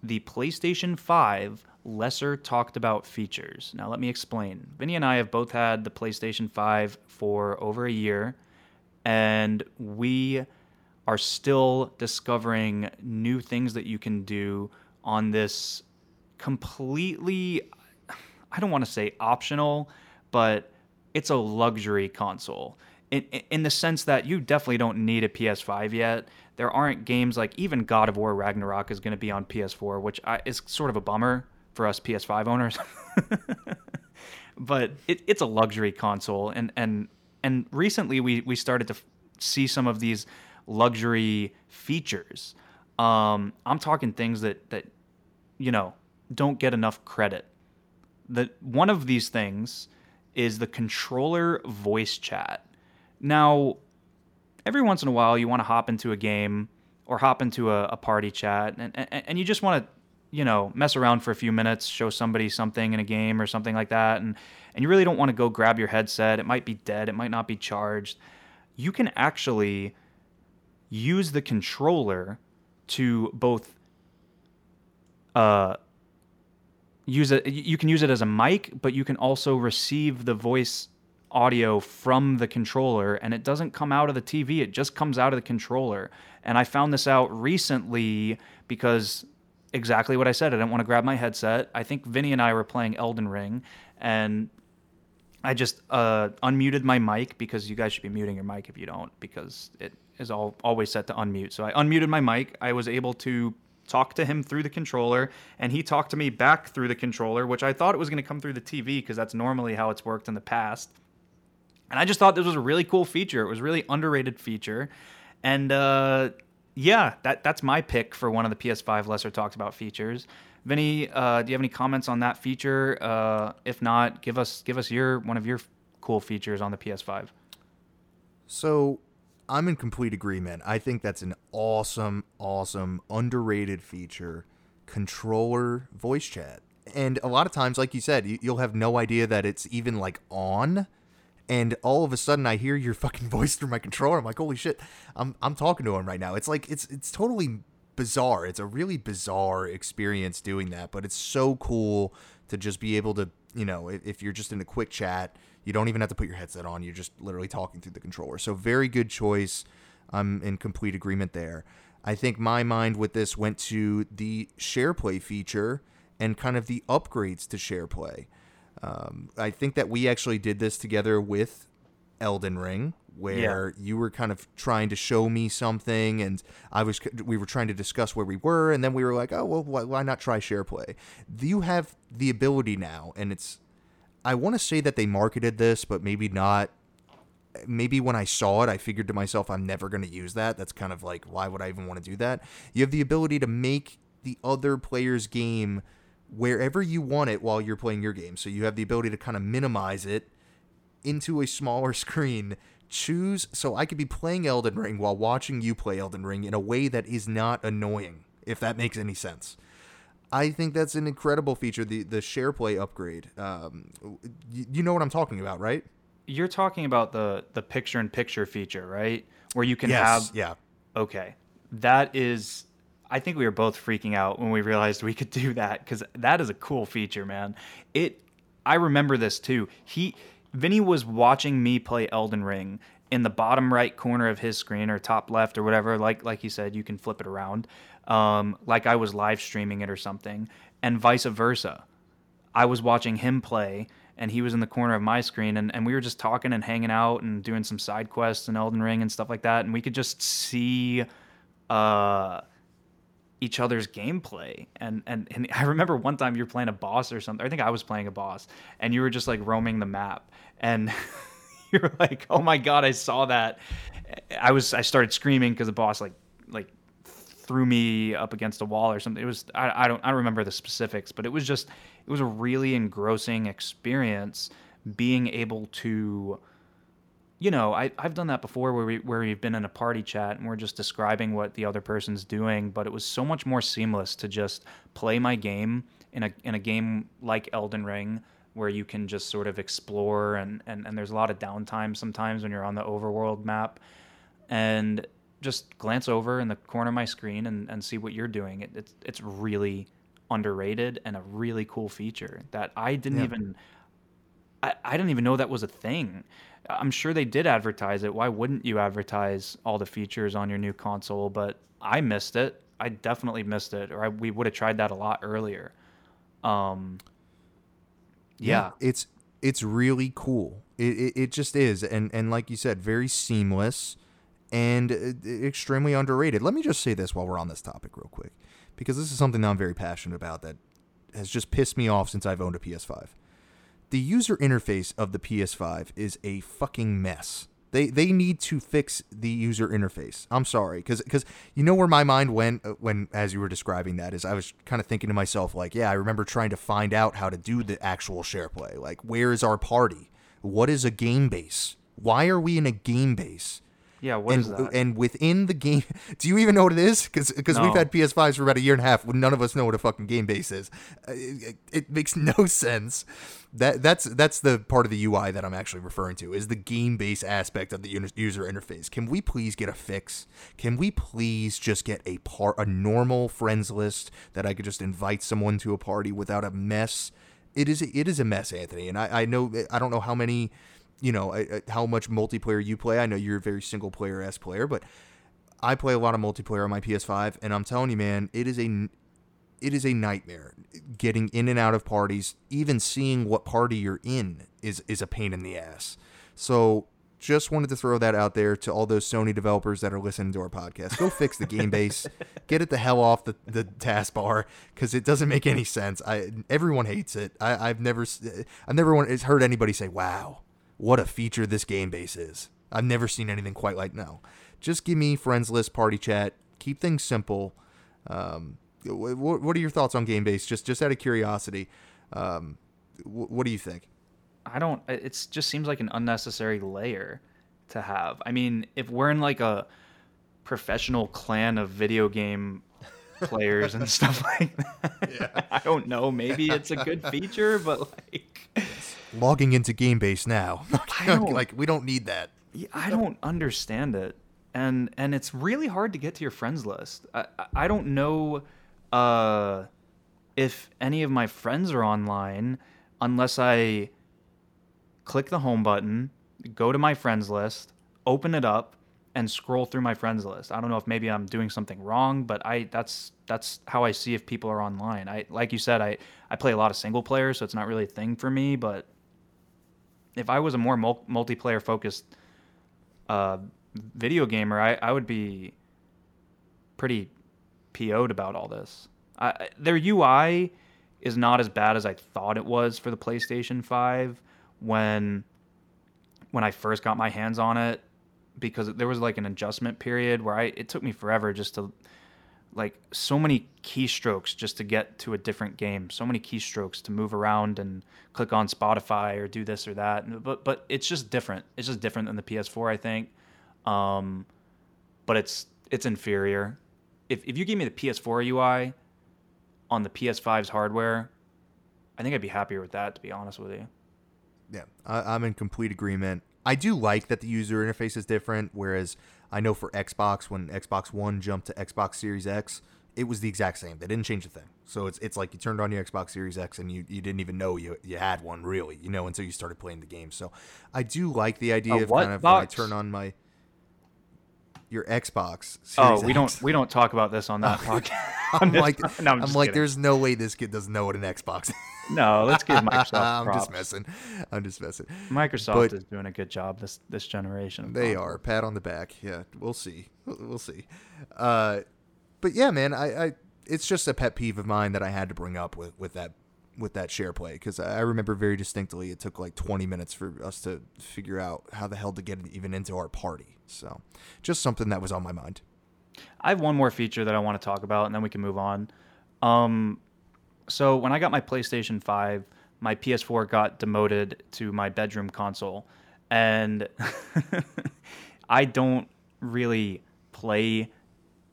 the PlayStation 5 lesser talked about features. Now, let me explain. Vinny and I have both had the PlayStation 5 for over a year, and we are still discovering new things that you can do on this completely I don't want to say optional, but it's a luxury console. In, in the sense that you definitely don't need a PS5 yet. There aren't games like even God of War Ragnarok is going to be on PS4, which I, is sort of a bummer for us PS5 owners. but it, it's a luxury console, and and and recently we we started to f- see some of these luxury features. Um, I'm talking things that that you know don't get enough credit. The one of these things is the controller voice chat. Now, every once in a while, you want to hop into a game or hop into a, a party chat, and, and and you just want to, you know, mess around for a few minutes, show somebody something in a game or something like that, and and you really don't want to go grab your headset. It might be dead. It might not be charged. You can actually use the controller to both uh, use it you can use it as a mic but you can also receive the voice audio from the controller and it doesn't come out of the TV it just comes out of the controller and I found this out recently because exactly what I said I didn't want to grab my headset I think Vinny and I were playing Elden Ring and I just uh, unmuted my mic because you guys should be muting your mic if you don't because it is all always set to unmute. So I unmuted my mic. I was able to talk to him through the controller, and he talked to me back through the controller, which I thought it was going to come through the TV because that's normally how it's worked in the past. And I just thought this was a really cool feature. It was a really underrated feature, and uh, yeah, that that's my pick for one of the PS5 lesser talked about features. Vinny, uh, do you have any comments on that feature? Uh, if not, give us give us your one of your cool features on the PS5. So I'm in complete agreement. I think that's an awesome, awesome, underrated feature. Controller voice chat. And a lot of times, like you said, you, you'll have no idea that it's even like on. And all of a sudden, I hear your fucking voice through my controller. I'm like, holy shit! I'm I'm talking to him right now. It's like it's it's totally bizarre. It's a really bizarre experience doing that, but it's so cool to just be able to, you know, if, if you're just in a quick chat, you don't even have to put your headset on. You're just literally talking through the controller. So very good choice. I'm in complete agreement there. I think my mind with this went to the SharePlay feature and kind of the upgrades to SharePlay. Um, I think that we actually did this together with Elden Ring, where you were kind of trying to show me something, and I was we were trying to discuss where we were, and then we were like, oh well, why, why not try SharePlay? You have the ability now, and it's I want to say that they marketed this, but maybe not. Maybe when I saw it, I figured to myself, I'm never going to use that. That's kind of like, why would I even want to do that? You have the ability to make the other player's game wherever you want it while you're playing your game. So you have the ability to kind of minimize it into a smaller screen. Choose so I could be playing Elden Ring while watching you play Elden Ring in a way that is not annoying, if that makes any sense. I think that's an incredible feature. The the share play upgrade. Um, you, you know what I'm talking about, right? You're talking about the the picture in picture feature, right? Where you can have yeah. Okay. That is I think we were both freaking out when we realized we could do that cuz that is a cool feature, man. It I remember this too. He Vinny was watching me play Elden Ring in the bottom right corner of his screen or top left or whatever like like you said you can flip it around um, like I was live streaming it or something and vice versa. I was watching him play and he was in the corner of my screen and, and we were just talking and hanging out and doing some side quests and Elden Ring and stuff like that and we could just see uh, each other's gameplay. And, and and I remember one time you were playing a boss or something I think I was playing a boss and you were just like roaming the map. And you were like oh my god I saw that. I was I started screaming because the boss like like threw me up against a wall or something. It was I, I don't I don't remember the specifics, but it was just it was a really engrossing experience being able to you know, I, I've done that before where, we, where we've been in a party chat and we're just describing what the other person's doing, but it was so much more seamless to just play my game in a, in a game like Elden Ring where you can just sort of explore and, and, and there's a lot of downtime sometimes when you're on the overworld map and just glance over in the corner of my screen and, and see what you're doing. It, it's, it's really underrated and a really cool feature that I didn't yeah. even, I, I didn't even know that was a thing. I'm sure they did advertise it. Why wouldn't you advertise all the features on your new console? But I missed it. I definitely missed it, or I, we would have tried that a lot earlier. Um, yeah. yeah. it's it's really cool. It, it, it just is, and and like you said, very seamless and uh, extremely underrated. Let me just say this while we're on this topic, real quick, because this is something that I'm very passionate about that has just pissed me off since I've owned a PS5 the user interface of the PS5 is a fucking mess. They they need to fix the user interface. I'm sorry, because because you know where my mind went uh, when as you were describing that is I was kind of thinking to myself like, yeah, I remember trying to find out how to do the actual share play. Like, where is our party? What is a game base? Why are we in a game base? Yeah, what and, is that? And within the game, do you even know what it is? Because no. we've had PS5s for about a year and a half. None of us know what a fucking game base is. Uh, it, it, makes no sense. That that's that's the part of the UI that I'm actually referring to is the game base aspect of the user interface. Can we please get a fix? Can we please just get a part a normal friends list that I could just invite someone to a party without a mess? It is it is a mess, Anthony, and I, I know I don't know how many you know how much multiplayer you play. I know you're a very single player s player, but I play a lot of multiplayer on my PS5, and I'm telling you, man, it is a it is a nightmare getting in and out of parties. Even seeing what party you're in is is a pain in the ass. So just wanted to throw that out there to all those Sony developers that are listening to our podcast. Go fix the game base. Get it the hell off the, the taskbar because it doesn't make any sense. I everyone hates it. I, have never I've never heard anybody say, "Wow, what a feature this game base is. I've never seen anything quite like no. Just give me friends list, party chat, keep things simple. Um, what, what are your thoughts on game base? Just just out of curiosity, um, what do you think? I don't. It just seems like an unnecessary layer to have. I mean, if we're in like a professional clan of video game players and stuff like that, yeah. I don't know. Maybe it's a good feature, but like logging into Gamebase now. like we don't need that. I don't understand it, and and it's really hard to get to your friends list. I I don't know uh, if any of my friends are online unless I click the home button, go to my friends list, open it up, and scroll through my friends list. I don't know if maybe I'm doing something wrong, but I that's that's how I see if people are online. I like you said, I I play a lot of single player, so it's not really a thing for me. But if I was a more mul- multiplayer focused uh, video gamer, I, I would be pretty PO'd about all this. I, their UI is not as bad as I thought it was for the PlayStation 5 when when I first got my hands on it because there was like an adjustment period where I it took me forever just to like so many keystrokes just to get to a different game so many keystrokes to move around and click on spotify or do this or that but but it's just different. It's just different than the ps4 i think um, but it's it's inferior. If, if you gave me the ps4 ui on the ps5's hardware i think i'd be happier with that to be honest with you. Yeah I, i'm in complete agreement i do like that the user interface is different whereas I know for Xbox when Xbox One jumped to Xbox Series X, it was the exact same. They didn't change a thing. So it's it's like you turned on your Xbox Series X and you, you didn't even know you you had one really, you know, until you started playing the game. So I do like the idea a of kind of box? when I turn on my your Xbox. Series oh, we X. don't we don't talk about this on that podcast. I'm, like no, I'm, I'm like, there's no way this kid doesn't know what an Xbox. Is. no, let's give Microsoft. I'm props. just messing. I'm just messing. Microsoft but is doing a good job this this generation. They are. Pat on the back. Yeah, we'll see. We'll see. Uh, but yeah, man, I, I it's just a pet peeve of mine that I had to bring up with with that with that share play because I remember very distinctly it took like 20 minutes for us to figure out how the hell to get even into our party. So, just something that was on my mind. I have one more feature that I want to talk about, and then we can move on. Um, so when I got my PlayStation 5, my PS4 got demoted to my bedroom console, and I don't really play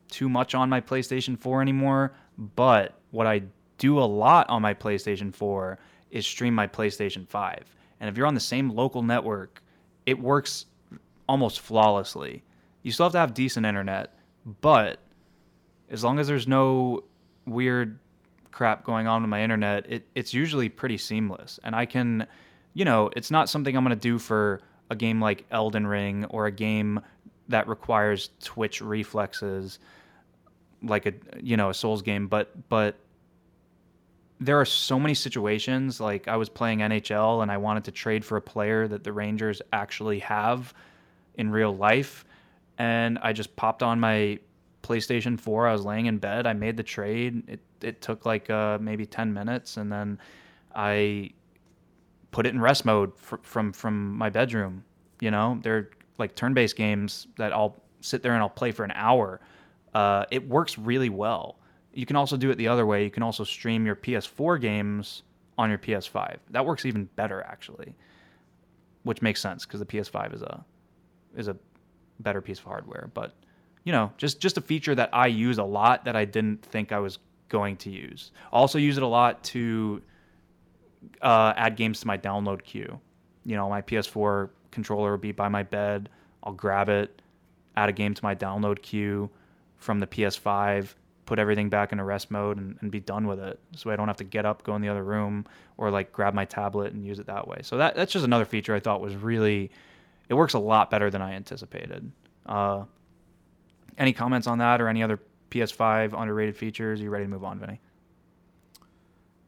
too much on my PlayStation 4 anymore. But what I do a lot on my PlayStation 4 is stream my PlayStation 5. And if you're on the same local network, it works almost flawlessly. You still have to have decent internet, but as long as there's no weird crap going on with my internet, it, it's usually pretty seamless. And I can, you know, it's not something I'm going to do for a game like Elden Ring or a game that requires twitch reflexes like a you know a souls game but but there are so many situations like I was playing NHL and I wanted to trade for a player that the Rangers actually have in real life and I just popped on my PlayStation 4 I was laying in bed I made the trade it it took like uh, maybe 10 minutes and then I put it in rest mode fr- from from my bedroom you know? They're like turn-based games that I'll sit there and I'll play for an hour. Uh, it works really well you can also do it the other way. You can also stream your PS4 games on your PS5. That works even better actually, which makes sense because the PS5 is a is a better piece of hardware. But you know, just just a feature that I use a lot that I didn't think I was going to use. Also use it a lot to uh, add games to my download queue. You know, my PS4 controller will be by my bed. I'll grab it, add a game to my download queue from the PS5 put everything back in rest mode and, and, be done with it. So I don't have to get up, go in the other room, or like grab my tablet and use it that way. So that that's just another feature I thought was really, it works a lot better than I anticipated. Uh, any comments on that or any other PS5 underrated features? Are you ready to move on, Vinny?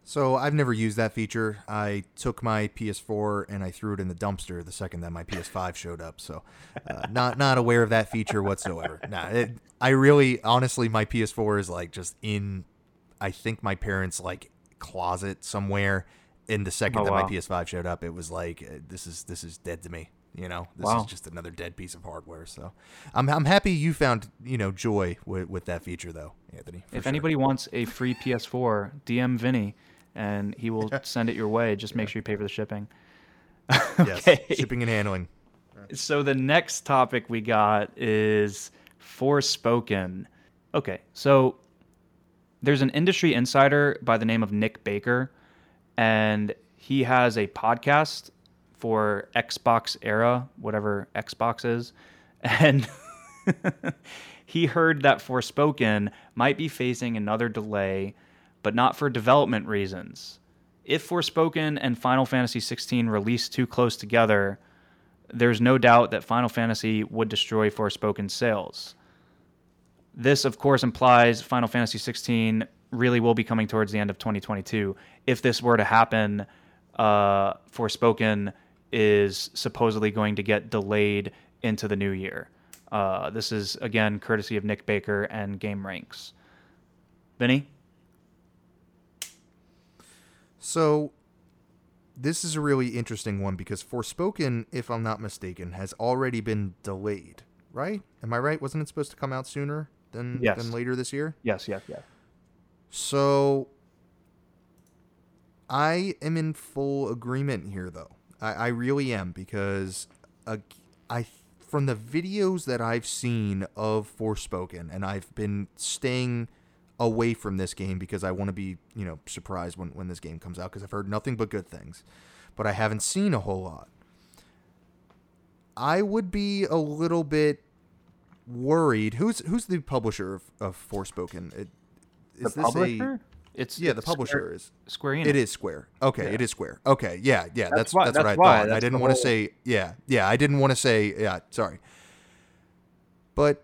So I've never used that feature. I took my PS4 and I threw it in the dumpster the second that my PS5 showed up. So uh, not not aware of that feature whatsoever. Nah, it, I really honestly my PS4 is like just in I think my parents like closet somewhere. In the second oh, that wow. my PS5 showed up, it was like uh, this is this is dead to me. You know, this wow. is just another dead piece of hardware. So I'm I'm happy you found you know joy with with that feature though, Anthony. If sure. anybody wants a free PS4, DM Vinny and he will send it your way. Just make sure you pay for the shipping. okay. Yes, shipping and handling. So the next topic we got is Forspoken. Okay, so there's an industry insider by the name of Nick Baker, and he has a podcast for Xbox era, whatever Xbox is, and he heard that Forspoken might be facing another delay but not for development reasons. If Forspoken and Final Fantasy XVI released too close together, there's no doubt that Final Fantasy would destroy Forspoken sales. This, of course, implies Final Fantasy XVI really will be coming towards the end of 2022. If this were to happen, uh, Forspoken is supposedly going to get delayed into the new year. Uh, this is, again, courtesy of Nick Baker and Game Rant. Vinny? So this is a really interesting one because Forspoken, if I'm not mistaken, has already been delayed, right? Am I right? Wasn't it supposed to come out sooner than yes. than later this year? Yes, yes, yes. So I am in full agreement here, though. I, I really am because uh, I from the videos that I've seen of Forspoken, and I've been staying away from this game because I want to be, you know, surprised when, when this game comes out because I've heard nothing but good things, but I haven't seen a whole lot. I would be a little bit worried. Who's who's the publisher of, of Forspoken? It, is the publisher? A, it's yeah, the publisher Square, is Square Enix. It is Square. Okay, yeah. it is Square. Okay, yeah, yeah. That's that's, why, that's, that's what I thought. I didn't want to say yeah, yeah. I didn't want to say yeah. Sorry, but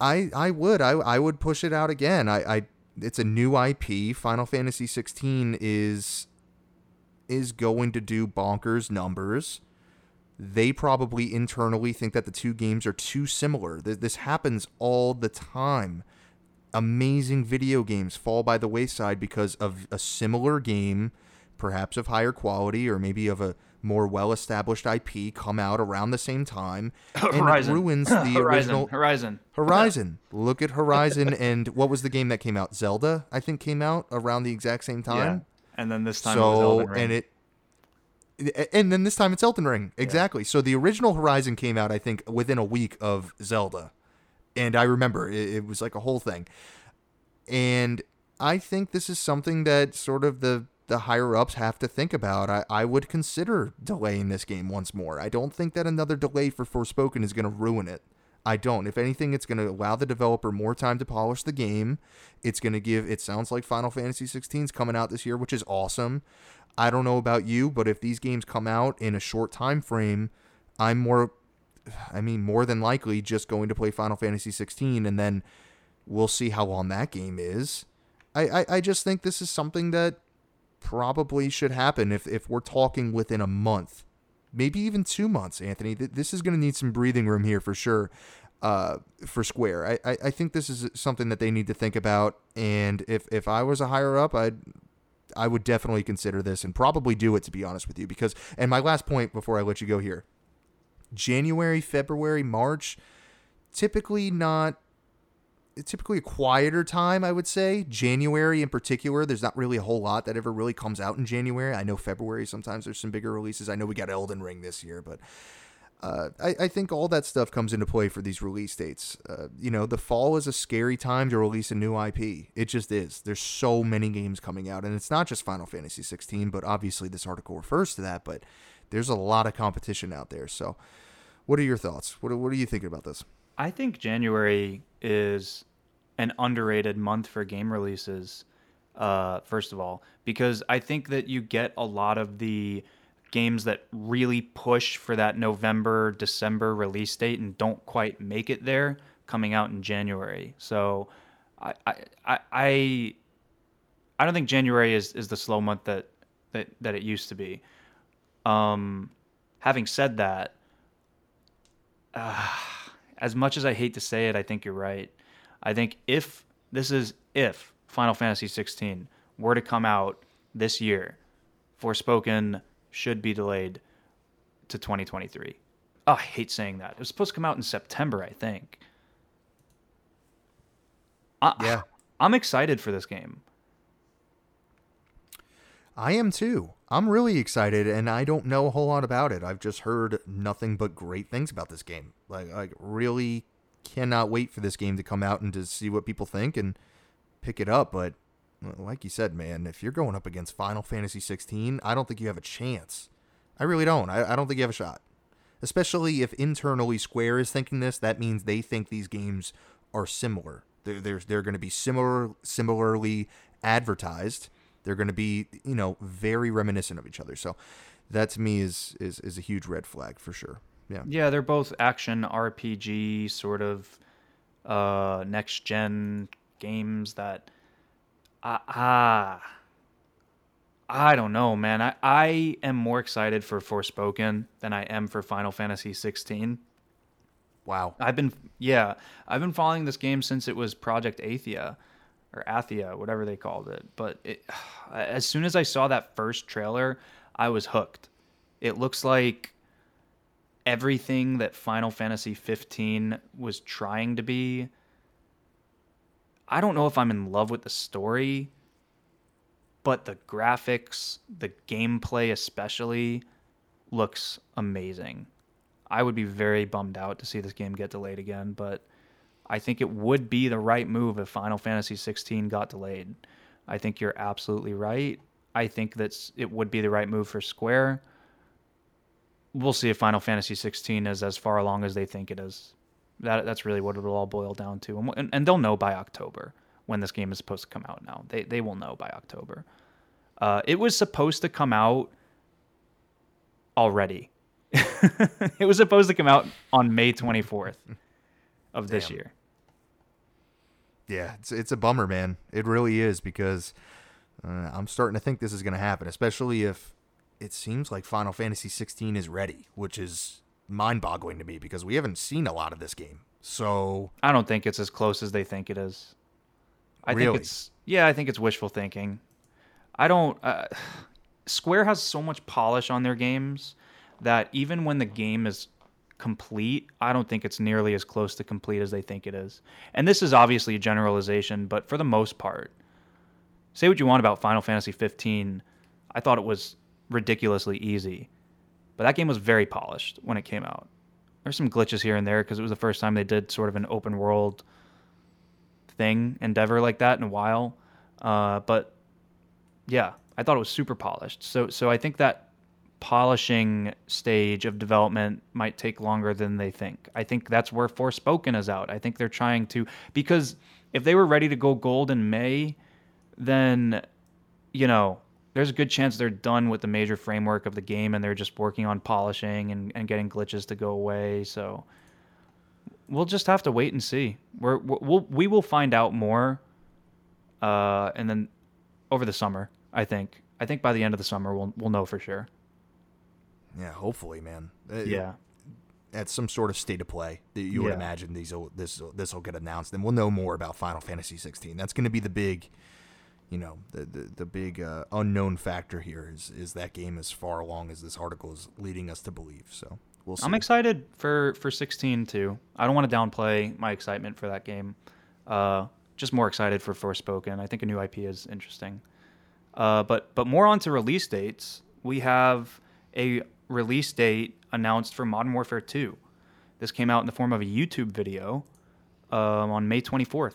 I I would I I would push it out again. I I it's a new IP. Final Fantasy 16 is is going to do bonkers numbers. They probably internally think that the two games are too similar. This happens all the time. Amazing video games fall by the wayside because of a similar game, perhaps of higher quality or maybe of a more well-established IP come out around the same time, and Horizon. ruins the Horizon. original Horizon. Horizon. Look at Horizon, and what was the game that came out? Zelda, I think, came out around the exact same time. Yeah. And then this time it was So Ring. and it. And then this time it's Elden Ring. Exactly. So the original Horizon came out, I think, within a week of Zelda. And I remember it, it was like a whole thing. And I think this is something that sort of the the higher ups have to think about. I, I would consider delaying this game once more. I don't think that another delay for Forspoken is going to ruin it. I don't. If anything, it's going to allow the developer more time to polish the game. It's going to give. It sounds like Final Fantasy 16 is coming out this year, which is awesome. I don't know about you, but if these games come out in a short time frame, I'm more. I mean, more than likely just going to play Final Fantasy 16, and then we'll see how long that game is. I, I, I just think this is something that probably should happen if, if we're talking within a month, maybe even two months, Anthony. Th- This is going to need some breathing room here for sure uh, for Square. I, I, I think this is something that they need to think about. And if, if I was a higher up, I'd I would definitely consider this and probably do it to be honest with you because and my last point before I let you go here. January, February, March, typically not typically a quieter time, I would say. January in particular, there's not really a whole lot that ever really comes out in January. I know February sometimes there's some bigger releases. I know we got Elden Ring this year, but uh, I, I think all that stuff comes into play for these release dates. Uh, you know, the fall is a scary time to release a new IP. It just is. There's so many games coming out, and it's not just Final Fantasy 16, but obviously this article refers to that. But there's a lot of competition out there. So, what are your thoughts? What, what are you thinking about this? I think January is an underrated month for game releases. Uh, first of all, because I think that you get a lot of the games that really push for that November, December release date and don't quite make it there coming out in January. So I I I I, don't think January is, is the slow month that, that that it used to be. Um, having said that, uh, as much as I hate to say it, I think you're right. I think if this is if Final Fantasy 16 were to come out this year, Forspoken should be delayed to 2023. Oh, I hate saying that. It was supposed to come out in September, I think. I, Yeah. I'm excited for this game. I am too. I'm really excited, and I don't know a whole lot about it. I've just heard nothing but great things about this game. Like, I really cannot wait for this game to come out and to see what people think and pick it up. But like you said, man, if you're going up against Final Fantasy 16, I don't think you have a chance. I really don't. I, I don't think you have a shot. Especially if internally Square is thinking this, that means they think these games are similar. They're they're, they're going to be similar, similarly advertised. They're going to be, you know, very reminiscent of each other. So that to me is is is a huge red flag for sure. Yeah. Yeah, they're both action RPG sort of uh, next gen games that ah uh, I don't know, man. I, I am more excited for Forspoken than I am for Final Fantasy 16. Wow. I've been yeah, I've been following this game since it was Project Athia or Athia, whatever they called it. But it, as soon as I saw that first trailer, I was hooked. It looks like everything that Final Fantasy 15 was trying to be. I don't know if I'm in love with the story, but the graphics, the gameplay especially looks amazing. I would be very bummed out to see this game get delayed again, but I think it would be the right move if Final Fantasy 16 got delayed. I think you're absolutely right. I think that it would be the right move for Square. We'll see if Final Fantasy 16 is as far along as they think it is. That that's really what it'll all boil down to, and, and, and they'll know by October when this game is supposed to come out. Now they they will know by October. Uh, it was supposed to come out already. it was supposed to come out on May 24th of this Damn. year. Yeah, it's it's a bummer, man. It really is because uh, I'm starting to think this is going to happen, especially if it seems like Final Fantasy 16 is ready, which is mind-boggling to me because we haven't seen a lot of this game. So I don't think it's as close as they think it is. I Really? think it's yeah, I think it's wishful thinking. I don't uh, Square has so much polish on their games that even when the game is complete, I don't think it's nearly as close to complete as they think it is. And this is obviously a generalization, but for the most part, say what you want about Final Fantasy 15, I thought it was ridiculously easy. But that game was very polished when it came out. There's some glitches here and there because it was the first time they did sort of an open world thing, endeavor like that in a while. Uh, but yeah, I thought it was super polished. So so I think that polishing stage of development might take longer than they think. I think that's where Forspoken is out. I think they're trying to because if they were ready to go gold in May, then you know, there's a good chance they're done with the major framework of the game and they're just working on polishing and, and getting glitches to go away. So we'll just have to wait and see. We're, we'll we will find out more, uh, and then over the summer, I think. I think by the end of the summer, we'll we'll know for sure. Yeah, hopefully, man. Uh, Yeah, At some sort of state of play that you would Yeah. imagine these will, this this will get announced, and we'll know more about Final Fantasy 16. That's going to be the big, you know, the the, the big uh, unknown factor here is is that game as far along as this article is leading us to believe. So we'll see. I'm excited for for 16 too. I don't want to downplay my excitement for that game. Uh, just more excited for Forspoken. I think a new IP is interesting. Uh, but but more on to release dates. We have a release date announced for Modern Warfare 2. This came out in the form of a YouTube video um, on May 24th.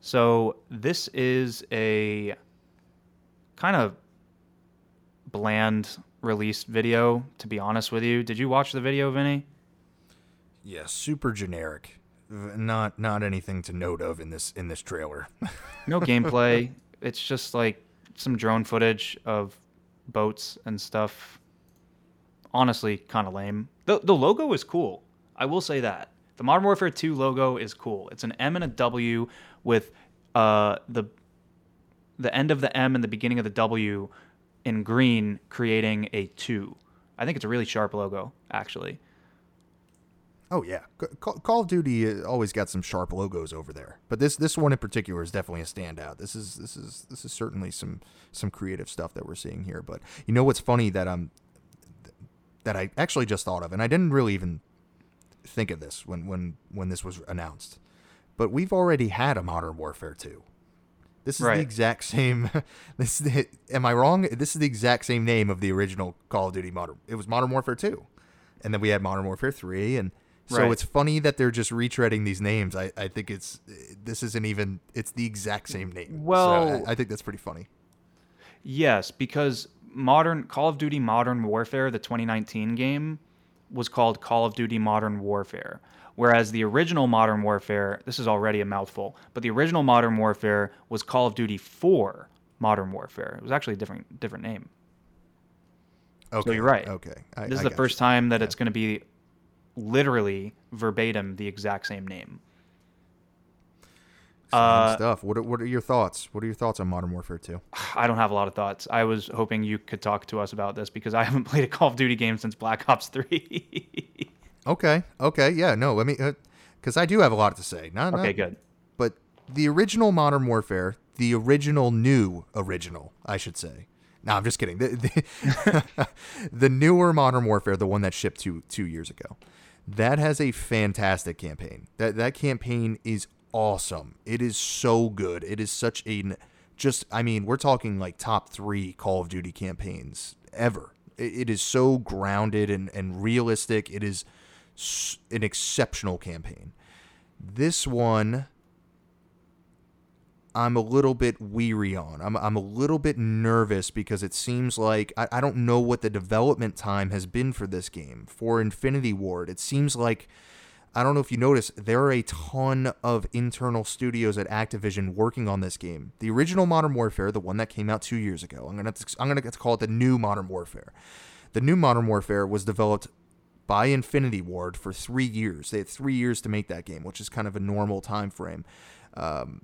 So this is a kind of bland release video, to be honest with you. Did you watch the video, Vinny? Yeah, super generic. Not not anything to note of in this in this trailer. No gameplay. It's just like some drone footage of boats and stuff. Honestly, kind of lame. The the logo is cool. I will say that. The Modern Warfare 2 logo is cool. It's an M and a W with uh the the end of the M and the beginning of the W in green creating a 2. I think it's a really sharp logo, actually. Oh yeah, Call, of Duty uh, always got some sharp logos over there, but this this one in particular is definitely a standout. This is this is this is certainly some some creative stuff that we're seeing here. But you know what's funny that um that I actually just thought of, and I didn't really even think of this when when when this was announced, but we've already had a Modern Warfare two. This is Right. the exact same. This is the, am I wrong? This is the exact same name of the original Call of Duty Modern. It was Modern Warfare two, and then we had Modern Warfare three, and so Right. it's funny that they're just retreading these names. I, I think it's this isn't even it's the exact same name. So Well- I, I think that's pretty funny. Yes, because modern Call of Duty Modern Warfare, the 2019 game, was called Call of Duty Modern Warfare. Whereas the original Modern Warfare, this is already a mouthful, but the original Modern Warfare was Call of Duty 4 Modern Warfare. It was actually a different different name. Okay, So you're right. Okay, I, This is I the first you. time that it's going to be literally verbatim the exact same name. Uh, stuff. What are, what are your thoughts? What are your thoughts on Modern Warfare two? I don't have a lot of thoughts. I was hoping you could talk to us about this because I haven't played a Call of Duty game since Black Ops 3. Okay, okay, yeah, no, let me uh, because I do have a lot to say. Not, okay, not- good. but the original Modern Warfare, the original new original, I should say. No, I'm just kidding. The, the, the newer Modern Warfare, the one that shipped two two years ago, that has a fantastic campaign. That that campaign is awesome. It is so good. It is such a just. I mean, we're talking like top three Call of Duty campaigns ever. It, it is so grounded and and realistic. It is an exceptional campaign. This one I'm a little bit weary on. I'm, I'm a little bit nervous because it seems like I, I don't know what the development time has been for this game. For Infinity Ward, it seems like I don't know if you notice, there are a ton of internal studios at Activision working on this game. The original Modern Warfare, the one that came out two years ago, I'm gonna I'm gonna to call it the new Modern Warfare. The new Modern Warfare was developed by Infinity Ward for three years. They had three years to make that game, which is kind of a normal time frame. Um,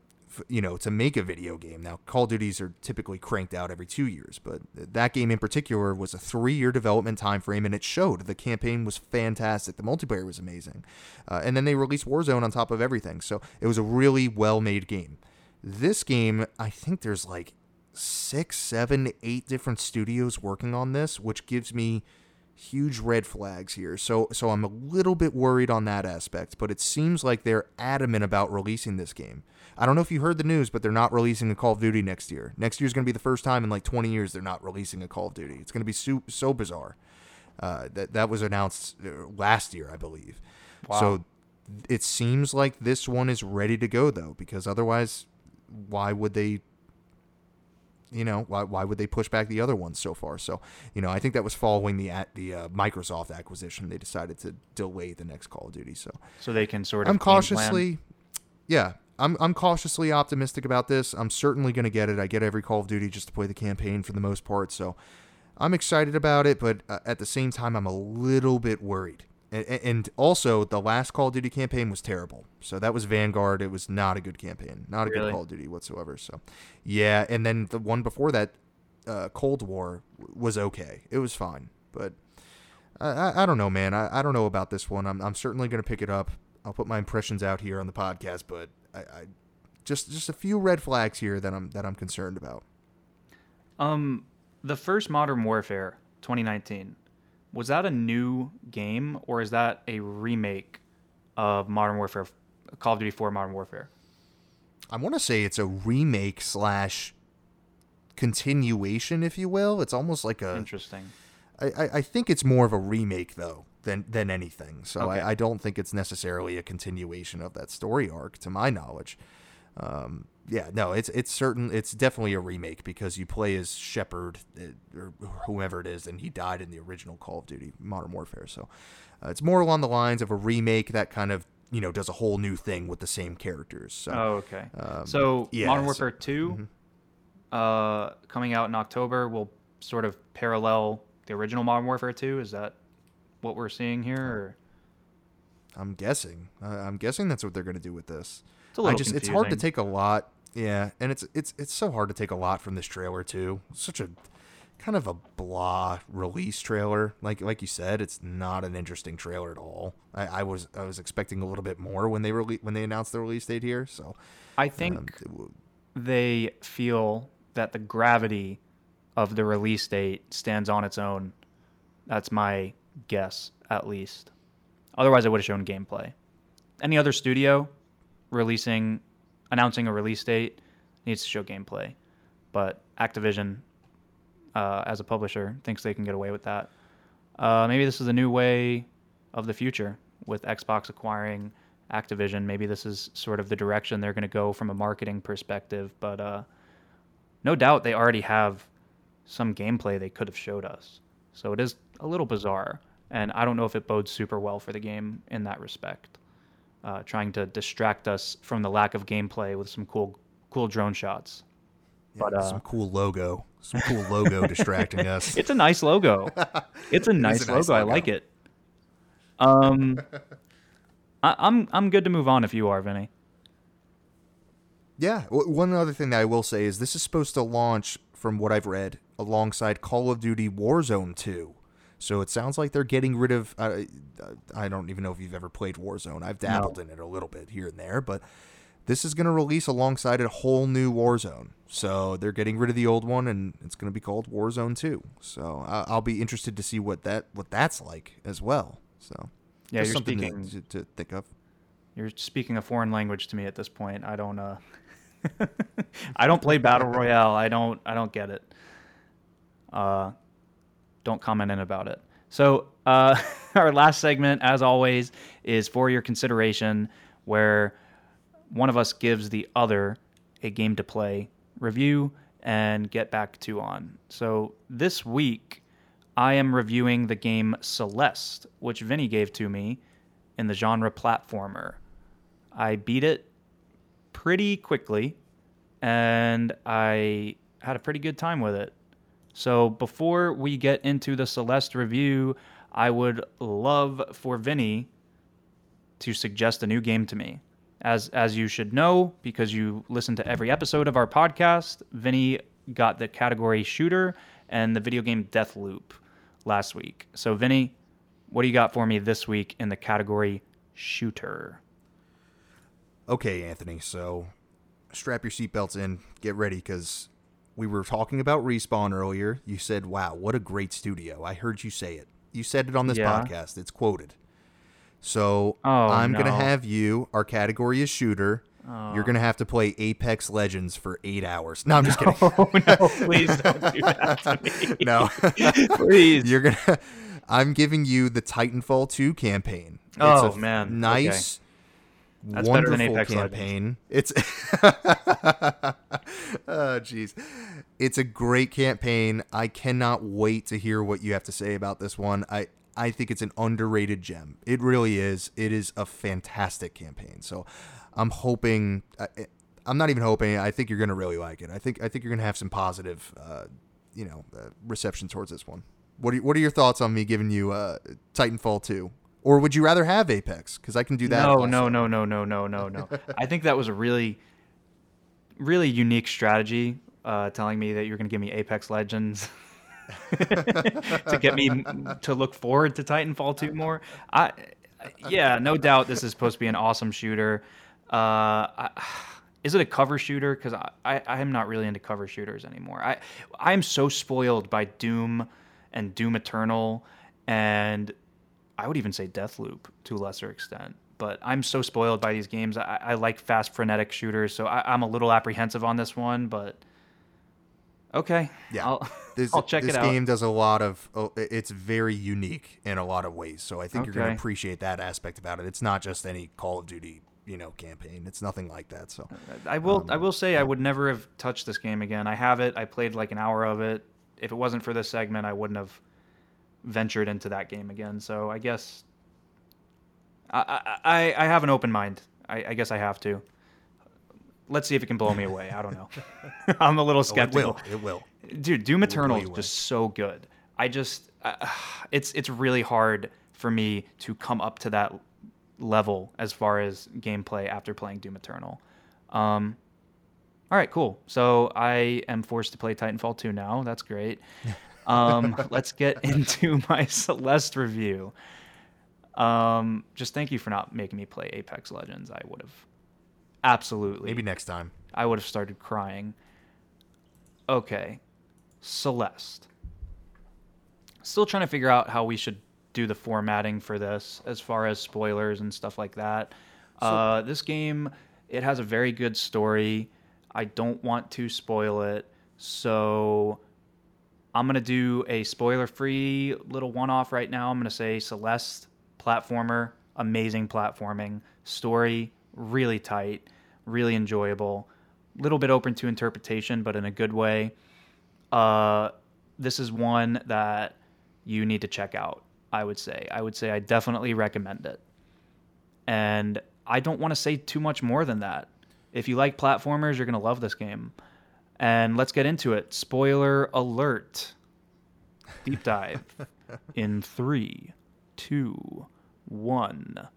you know, to make a video game. Now, Call of Duties are typically cranked out every two years, but that game in particular was a three-year development time frame, and it showed. The campaign was fantastic. The multiplayer was amazing, uh, and then they released Warzone on top of everything. So it was a really well-made game. This game, I think there's like six, seven, eight different studios working on this, which gives me huge red flags here. So so I'm a little bit worried on that aspect, but it seems like they're adamant about releasing this game. I don't know if you heard the news, but they're not releasing a Call of Duty next year. Next year is going to be the first time in like 20 years they're not releasing a Call of Duty. It's going to be so, so bizarre. Uh, that that was announced uh, last year, I believe. Wow. So it seems like this one is ready to go though, because otherwise, why would they? You know, why why would they push back the other ones so far? So you know, I think that was following the at the uh, Microsoft acquisition. They decided to delay the next Call of Duty. So So they can sort of. I'm cautiously, yeah, I'm I'm cautiously optimistic about this. I'm certainly going to get it. I get every Call of Duty just to play the campaign for the most part, so I'm excited about it. But uh, at the same time, I'm a little bit worried. And, also, the last Call of Duty campaign was terrible. So that was Vanguard. It was not a good campaign, not a Really? good Call of Duty whatsoever. So, yeah. And then the one before that, uh, Cold War, was okay. It was fine, but I, I, I don't know, man. I, I don't know about this one. I'm, I'm certainly going to pick it up. I'll put my impressions out here on the podcast, but I, I just just a few red flags here that I'm that I'm concerned about. Um, the first Modern Warfare 2019 was that a new game or is that a remake of Modern Warfare, Call of Duty 4 Modern Warfare? I want to say it's a remake slash continuation, if you will. It's almost like a. Interesting. I, I I think it's more of a remake though than than anything. So Okay. I, I don't think it's necessarily a continuation of that story arc, to my knowledge. Um, yeah, no, it's it's certain it's definitely a remake because you play as Shepherd uh, or whoever it is, and he died in the original Call of Duty Modern Warfare. So uh, it's more along the lines of a remake that kind of you know does a whole new thing with the same characters. So Oh, okay. um, so yeah, Modern so- Warfare 2 mhm. uh, coming out in October will sort of parallel the original Modern Warfare 2. Is that what we're seeing here? Or? I'm guessing. Uh, I'm guessing that's what they're going to do with this. It's a little I just it's hard to take a lot. Yeah, and it's it's it's so hard to take a lot from this trailer too. Such a kind of a blah release trailer. Like like you said, it's not an interesting trailer at all. I, I was I was expecting a little bit more when they rele- when they announced the release date here. So I think um, w- they feel that the gravity of the release date stands on its own. That's my guess, at least. Otherwise, I would have shown gameplay. Any other studio releasing, announcing a release date needs to show gameplay, but Activision, uh, as a publisher, thinks they can get away with that. Uh, maybe this is a new way of the future with Xbox acquiring Activision. Maybe this is sort of the direction they're going to go from a marketing perspective. But uh, no doubt they already have some gameplay they could have showed us. So it is a little bizarre. And I don't know if it bodes super well for the game in that respect. Uh, trying to distract us from the lack of gameplay with some cool, cool drone shots. yeah, But, uh, some cool logo, some cool logo distracting us. It's a nice logo. It's a nice, nice logo. I like it. Um, I, I'm I'm good to move on if you are, Vinny. Yeah. w- One other thing that I will say is this is supposed to launch, from what I've read, alongside Call of Duty Warzone 2. So it sounds like they're getting rid of. Uh, I don't even know if you've ever played Warzone. I've dabbled in it a little bit here and there, but this is going to release alongside a whole new Warzone. So they're getting rid of the old one, and it's going to be called Warzone 2. So I- I'll be interested to see what that what that's like as well. So Yeah, you're something speaking to, to think of. you're speaking a foreign language to me at this point. I don't uh I don't play battle royale. I don't I don't get it. Uh don't comment in about it. So, uh our last segment as always is for your consideration where one of us gives the other a game to play, review and get back to on. So, this week I am reviewing the game Celeste, which Vinny gave to me in the genre platformer. I beat it pretty quickly and I had a pretty good time with it. So before we get into the Celeste review, I would love for Vinny to suggest a new game to me. As as you should know, because you listen to every episode of our podcast, Vinny got the category shooter and the video game Deathloop last week. So Vinny, what do you got for me this week in the category shooter? Okay, Anthony. So strap your seatbelts in, get ready, because we were talking about Respawn earlier. You said, "Wow, what a great studio." I heard you say it. You said it on this Yeah. podcast. It's quoted. So Oh, I'm gonna have you. Our category is shooter. You're oh. gonna have to play Apex Legends for eight hours. No, I'm just kidding. Oh no! Please don't do that to me. no, Please. you're gonna. I'm giving you the Titanfall 2 campaign. It's Oh, man. nice, That's better wonderful than Apex Legends. campaign. It's, oh jeez, it's a great campaign. I cannot wait to hear what you have to say about this one. I I think it's an underrated gem. It really is. It is a fantastic campaign. So, I'm hoping. I, I'm not even hoping. I think you're gonna really like it. I think I think you're gonna have some positive, uh, you know, uh, reception towards this one. What are, what are your thoughts on me giving you uh, Titanfall 2? Or would you rather have Apex? Because I can do that. No, also. no, no, no, no, no, no, no. I think that was a really, really unique strategy. Uh, telling me that you're going to give me Apex Legends to get me to look forward to Titanfall 2 more. I, yeah, no doubt this is supposed to be an awesome shooter. Uh, I, is it a cover shooter? Because I, I, I am not really into cover shooters anymore. I, I'm so spoiled by Doom and Doom Eternal, and I would even say Deathloop to a lesser extent. But I'm so spoiled by these games. I, I like fast, frenetic shooters, so I, I'm a little apprehensive on this one. But okay, Yeah. I'll, This, I'll check this it out. This game does a lot of. oh, It's very unique in a lot of ways. So I think you're going to appreciate that aspect about it. It's not just any Call of Duty, you know, campaign. It's nothing like that. So I will. Um, I will say I would never have touched this game again. I have it. I played like an hour of it. If it wasn't for this segment, I wouldn't have ventured into that game again. So I guess I I, I have an open mind. I, I guess I have to. Let's see if it can blow me away. I don't know. I'm a little Oh, it skeptical. will. It will. Dude, Doom Eternal is just so good. I just, uh, it's it's really hard for me to come up to that level as far as gameplay after playing Doom Eternal. Um, all right, cool. So I am forced to play Titanfall 2 now. That's great. Um, let's get into my Celeste review. Um, just thank you for not making me play Apex Legends. I would have absolutely Maybe next time. I would have started crying. Okay, Celeste. Still trying to figure out how we should do the formatting for this as far as spoilers and stuff like that. uh, this game, it has a very good story. I don't want to spoil it, so I'm gonna do a spoiler-free little one-off right now. I'm gonna say Celeste platformer, amazing platforming, story really tight, really enjoyable, little bit open to interpretation, but in a good way. Uh, this is one that you need to check out. I would say. I would say I definitely recommend it. And I don't want to say too much more than that. If you like platformers, you're gonna love this game. And let's get into it. Spoiler alert. Deep dive in three, two, one.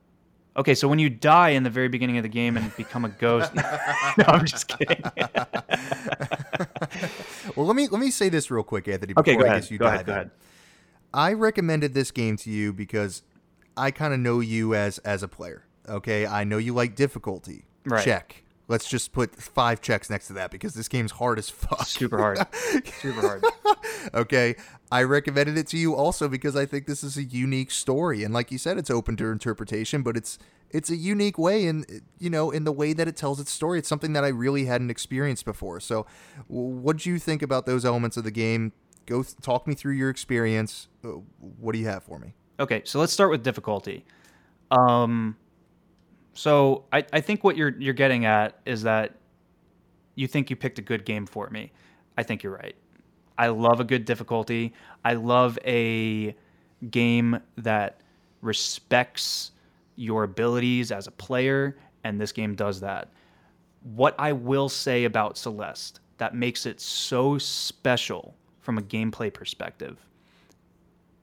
Okay, so when you die in the very beginning of the game and become a ghost, no, I'm just kidding. Well, let me let me say this real quick, Anthony. Before okay, go I ahead. guess you Go ahead. Go ahead. I recommended this game to you because I kind of know you as as a player. Okay, I know you like difficulty. Right. Check. Let's just put five checks next to that because this game's hard as fuck. Super hard. Super hard. okay, I recommended it to you also because I think this is a unique story, and like you said, it's open to interpretation, but it's it's a unique way in you know in the way that it tells its story. It's something that I really hadn't experienced before. So, what do you think about those elements of the game? Go th- talk me through your experience. Uh, What do you have for me? Okay, so let's start with difficulty. Um, so I, I think what you're you're getting at is that you think you picked a good game for me. I think you're right. I love a good difficulty. I love a game that respects your abilities as a player, and this game does that. What I will say about Celeste that makes it so special from a gameplay perspective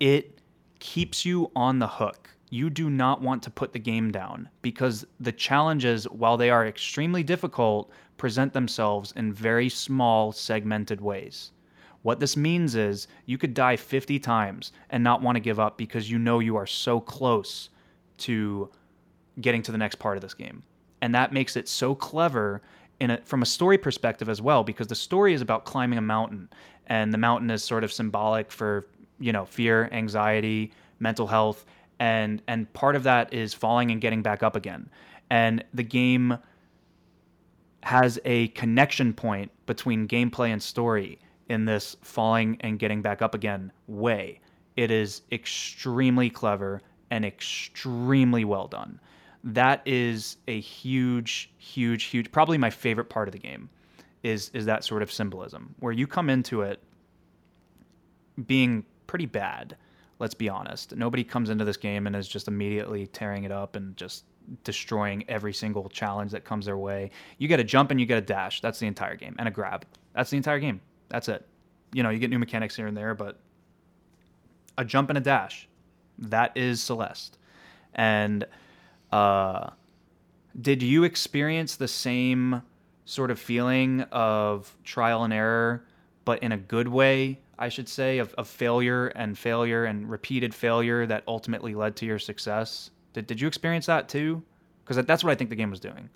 it keeps you on the hook. You do not want to put the game down because the challenges, while they are extremely difficult, present themselves in very small, segmented ways. What this means is you could die 50 times and not want to give up because you know you are so close to getting to the next part of this game. And that makes it so clever a, from a story perspective as well, because the story is about climbing a mountain, and the mountain is sort of symbolic for you know fear, anxiety, mental health, and and part of that is falling and getting back up again. And the game has a connection point between gameplay and story in this falling and getting back up again way. It is extremely clever and extremely well done. That is a huge, huge, huge, probably my favorite part of the game is is that sort of symbolism where you come into it being pretty bad. Let's be honest. Nobody comes into this game and is just immediately tearing it up and just destroying every single challenge that comes their way. You get a jump and you get a dash. That's the entire game, and a grab. That's the entire game. That's it. You know, you get new mechanics here and there, but a jump and a dash. That is Celeste. And uh, did you experience the same sort of feeling of trial and error, but in a good way, I should say, of, of failure and failure and repeated failure that ultimately led to your success? Did, did you experience that too? Because that's what I think the game was doing.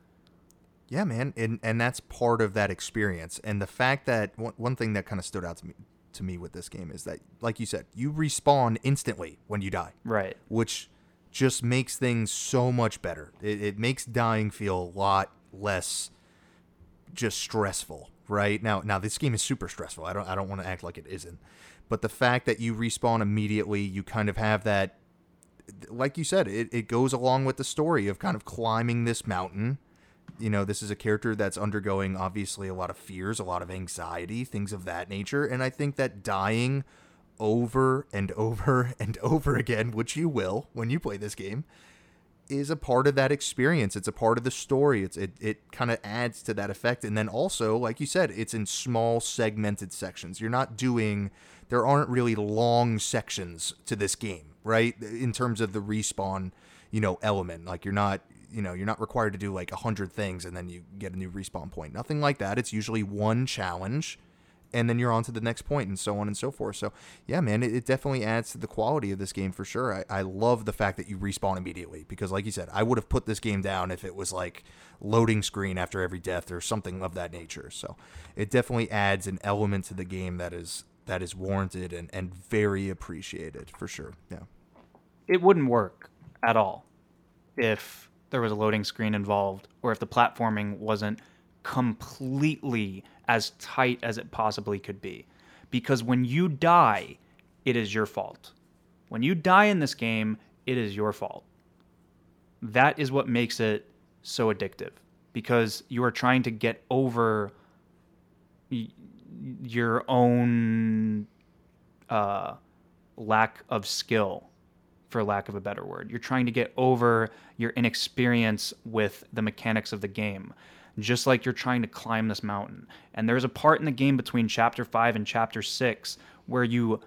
Yeah, man, and and that's part of that experience. And the fact that one, one thing that kind of stood out to me to me with this game is that, like you said, you respawn instantly when you die, right? Which just makes things so much better. It, it makes dying feel a lot less just stressful, right? Now, now this game is super stressful. I don't I don't want to act like it isn't, but the fact that you respawn immediately, you kind of have that like you said, it, it goes along with the story of kind of climbing this mountain. You know, this is a character that's undergoing obviously a lot of fears, a lot of anxiety, things of that nature. And I think that dying over and over and over again, which you will when you play this game, is a part of that experience. It's a part of the story. It's it it kind of adds to that effect. And then also, like you said, it's in small segmented sections. You're not doing there aren't really long sections to this game right? In terms of the respawn, you know, element. Like you're not, you know, you're not required to do like a hundred things and then you get a new respawn point. Nothing like that. It's usually one challenge and then you're on to the next point and so on and so forth. So yeah, man, it, it definitely adds to the quality of this game for sure. I, I love the fact that you respawn immediately because like you said, I would have put this game down if it was like loading screen after every death or something of that nature. So it definitely adds an element to the game that is that is warranted and, and very appreciated for sure. Yeah. It wouldn't work at all if there was a loading screen involved or if the platforming wasn't completely as tight as it possibly could be. Because when you die, it is your fault. When you die in this game, it is your fault. That is what makes it so addictive because you are trying to get over your own uh, lack of skill, for lack of a better word. You're trying to get over your inexperience with the mechanics of the game, just like you're trying to climb this mountain. And there's a part in the game between chapter 5 and chapter 6 where you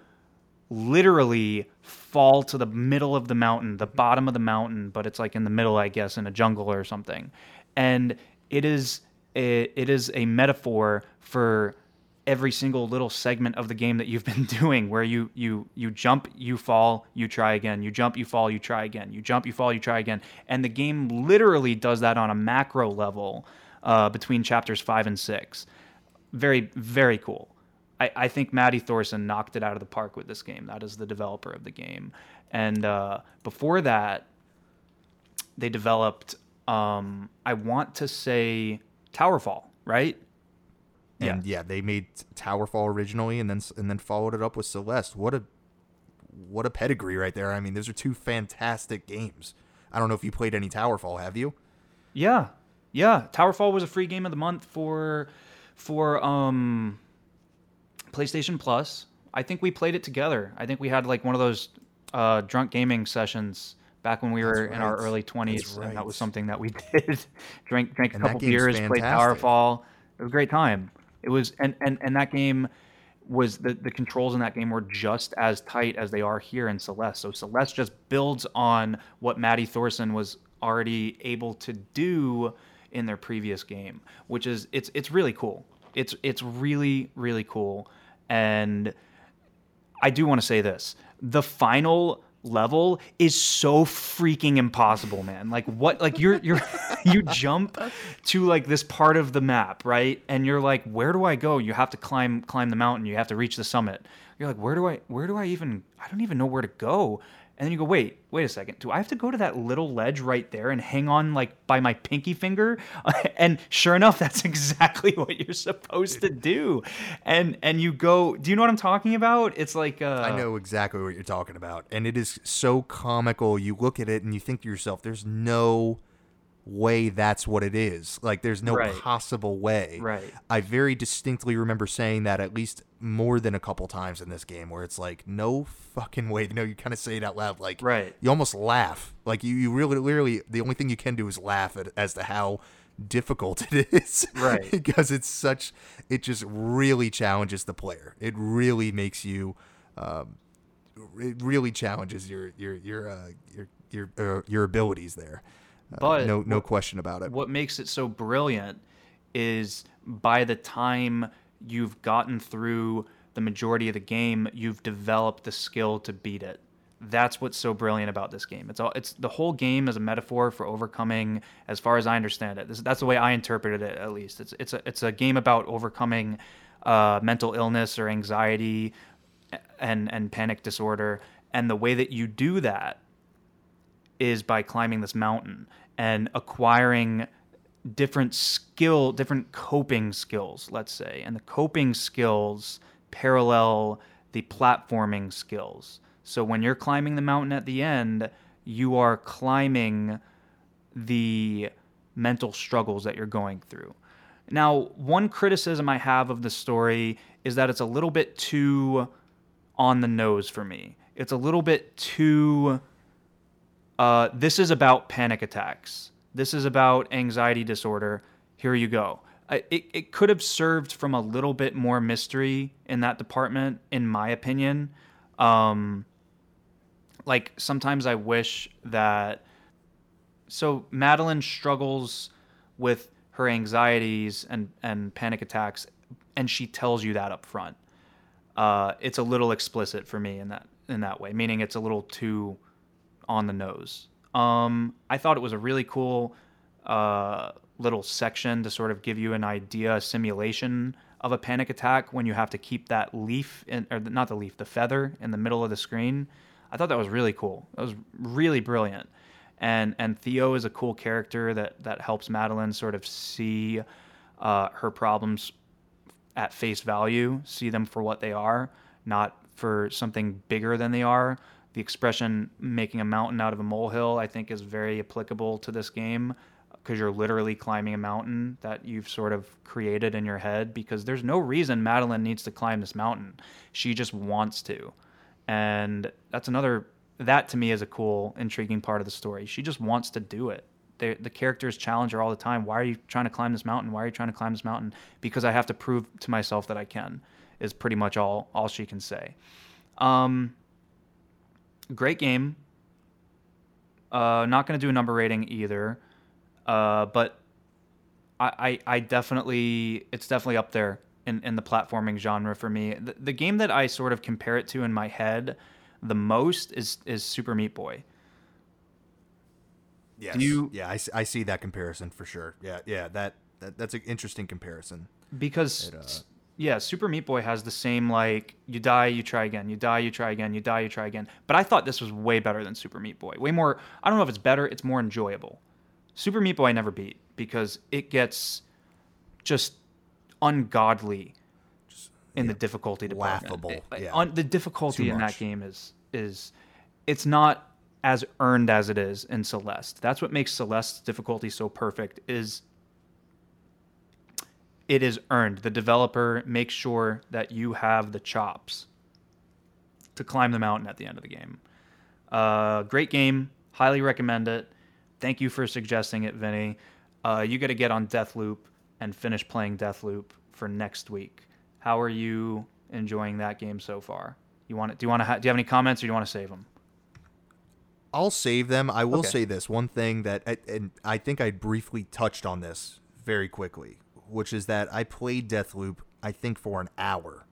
literally fall to the middle of the mountain, the bottom of the mountain, but it's like in the middle, I guess, in a jungle or something. And it is a, it is a metaphor for every single little segment of the game that you've been doing where you you you jump you fall you try again you jump you fall you try again you jump you fall you try again and the game literally does that on a macro level uh, between chapters five and six very very cool I, I think Maddy Thorson knocked it out of the park with this game that is the developer of the game and uh, before that they developed um, I want to say Towerfall right and yeah. yeah, they made Towerfall originally, and then and then followed it up with Celeste. What a what a pedigree right there. I mean, those are two fantastic games. I don't know if you played any Towerfall, have you? Yeah, yeah. Towerfall was a free game of the month for for um PlayStation Plus. I think we played it together. I think we had like one of those uh, drunk gaming sessions back when we were right. in our early twenties, right. and that was something that we did. drank drank a and couple beers, fantastic. played Towerfall. It was a great time. It was and and and that game was the the controls in that game were just as tight as they are here in Celeste. So Celeste just builds on what Maddy Thorson was already able to do in their previous game, which is it's it's really cool. It's it's really really cool, and I do want to say this: the final level is so freaking impossible, man. Like what like you're you're you jump to like this part of the map, right? And you're like, where do I go? You have to climb climb the mountain, you have to reach the summit. You're like, where do I where do I even I don't even know where to go. And then you go, wait, wait a second. Do I have to go to that little ledge right there and hang on like by my pinky finger? and sure enough, that's exactly what you're supposed to do. And and you go, do you know what I'm talking about? It's like uh, I know exactly what you're talking about, and it is so comical. You look at it and you think to yourself, "There's no way that's what it is. Like, there's no Right. possible way." Right. I very distinctly remember saying that at least more than a couple times in this game, where it's like, "No fucking way!" No, you kind of say it out loud, like, Right. You almost laugh. Like you, you really, literally, the only thing you can do is laugh at, as to how difficult it is Right. because it's such it just really challenges the player it really makes you um, it really challenges your your your uh, your your uh, your abilities there Uh, But no no what- question about it what makes it so brilliant is by the time you've gotten through the majority of the game, you've developed the skill to beat it. That's what's so brilliant about this game. It's all it's the whole game is a metaphor for overcoming, as far as I understand it. This, that's the way I interpreted it, at least. It's it's a it's a game about overcoming uh, mental illness or anxiety and and panic disorder, and the way that you do that is by climbing this mountain and acquiring different skill, different coping skills, let's say. And the coping skills parallel the platforming skills. So when you're climbing the mountain at the end, you are climbing the mental struggles that you're going through. Now, one criticism I have of the story is that it's a little bit too on the nose for me. It's a little bit too uh, this is about panic attacks. This is about anxiety disorder. Here you go. I, it, it could have served from a little bit more mystery in that department, in my opinion. Um, like sometimes I wish that. So Madeline struggles with her anxieties and, and panic attacks, and she tells you that up front. Uh, it's a little explicit for me in that in that way, meaning it's a little too on the nose. Um, I thought it was a really cool uh, little section to sort of give you an idea, a simulation of a panic attack when you have to keep that leaf, in, or not the leaf, the feather in the middle of the screen. I thought that was really cool. That was really brilliant. And and Theo is a cool character that that helps Madeline sort of see uh, her problems at face value, see them for what they are, not for something bigger than they are. The expression making a mountain out of a molehill, I think, is very applicable to this game because you're literally climbing a mountain that you've sort of created in your head because there's no reason Madeline needs to climb this mountain. She just wants to. And that's another, that to me is a cool, intriguing part of the story. She just wants to do it the the characters challenge her all the time. Why are you trying to climb this mountain? Why are you trying to climb this mountain? Because I have to prove to myself that I can. Is pretty much all all she can say. Um, great game. Uh, not going to do a number rating either, uh, but I, I I definitely it's definitely up there in, in the platforming genre for me. The, the game that I sort of compare it to in my head the most is is Super Meat Boy. yes. you- yeah I see that comparison for sure yeah yeah that, that that's an interesting comparison because It, uh, s- yeah super meat boy has the same like you die you try again you die you try again you die you try again. But i thought this was way better than super meat boy. Way more i don't know if it's better it's more enjoyable. Super meat boy i never beat because it gets just ungodly in the difficulty department. laughable, eh, eh, yeah. on, the difficulty in that game is is it's not as earned as it is in celeste. That's what makes celeste's difficulty so perfect is it is earned. The developer makes sure that you have the chops to climb the mountain at the end of the game. Uh, great game. Highly recommend it. Thank you for suggesting it, Vinny. Uh, you got to get on Deathloop and finish playing Deathloop for next week. How are you enjoying that game so far? You want to, do you want to ha- do you have any comments or do you want to save them? I'll save them. I will Okay. say this one thing that, and I think I briefly touched on this very quickly, which is that I played Deathloop, I think, for an hour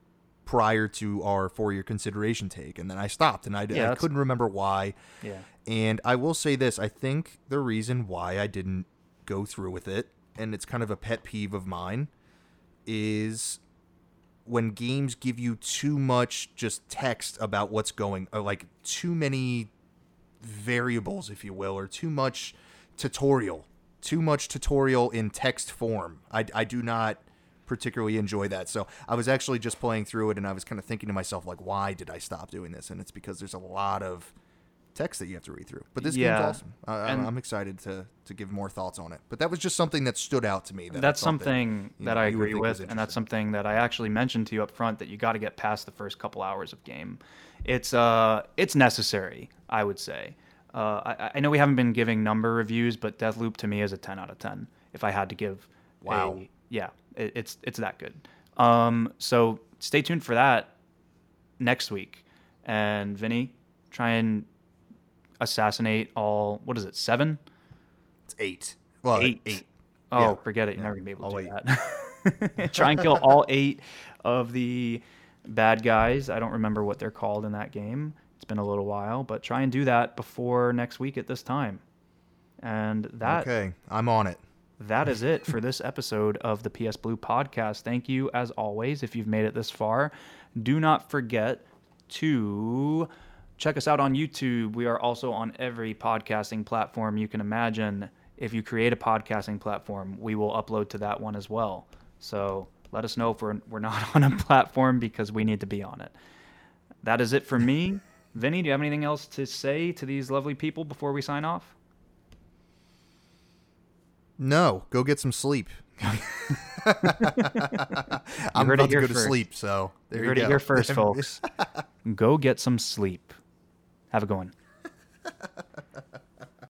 prior to our for your consideration take, and then I stopped, and I, Yeah, I couldn't remember why. Yeah. And I will say this: I think the reason why I didn't go through with it, and it's kind of a pet peeve of mine, is when games give you too much just text about what's going, like too many variables, if you will, or too much tutorial, too much tutorial in text form. I, I do not particularly enjoy that. So I was actually just playing through it and I was kind of thinking to myself, like, why did I stop doing this? And it's because there's a lot of text that you have to read through. But this Yeah, game's awesome. I, I'm excited to, to give more thoughts on it. But that was just something that stood out to me. That that's that, something that know, I agree with, and that's something that I actually mentioned to you up front that you got to get past the first couple hours of game. It's uh, it's necessary, I would say. Uh, I, I know we haven't been giving number reviews, but Deathloop to me is a 10 out of 10. If I had to give, Wow. a- yeah, it, it's it's that good. Um, so stay tuned for that next week, and Vinny, try and assassinate all. What is it? Seven. It's eight. Well, Eight. eight. Oh, Yeah. forget it. You're never gonna be able to do that. Try and kill all eight of the bad guys. I don't remember what they're called in that game. It's been a little while, but try and do that before next week at this time. And that Okay, I'm on it. that is it for this episode of the PS Blue podcast. Thank you as always if you've made it this far. Do not forget to check us out on YouTube. We are also on every podcasting platform you can imagine. If you create a podcasting platform, we will upload to that one as well. So let us know if we're, we're not on a platform because we need to be on it. That is it for me. Vinny, do you have anything else to say to these lovely people before we sign off? No, go get some sleep. I'm about to go to sleep, so there You you, heard go. it here first, folks. Go get some sleep. Have a good one.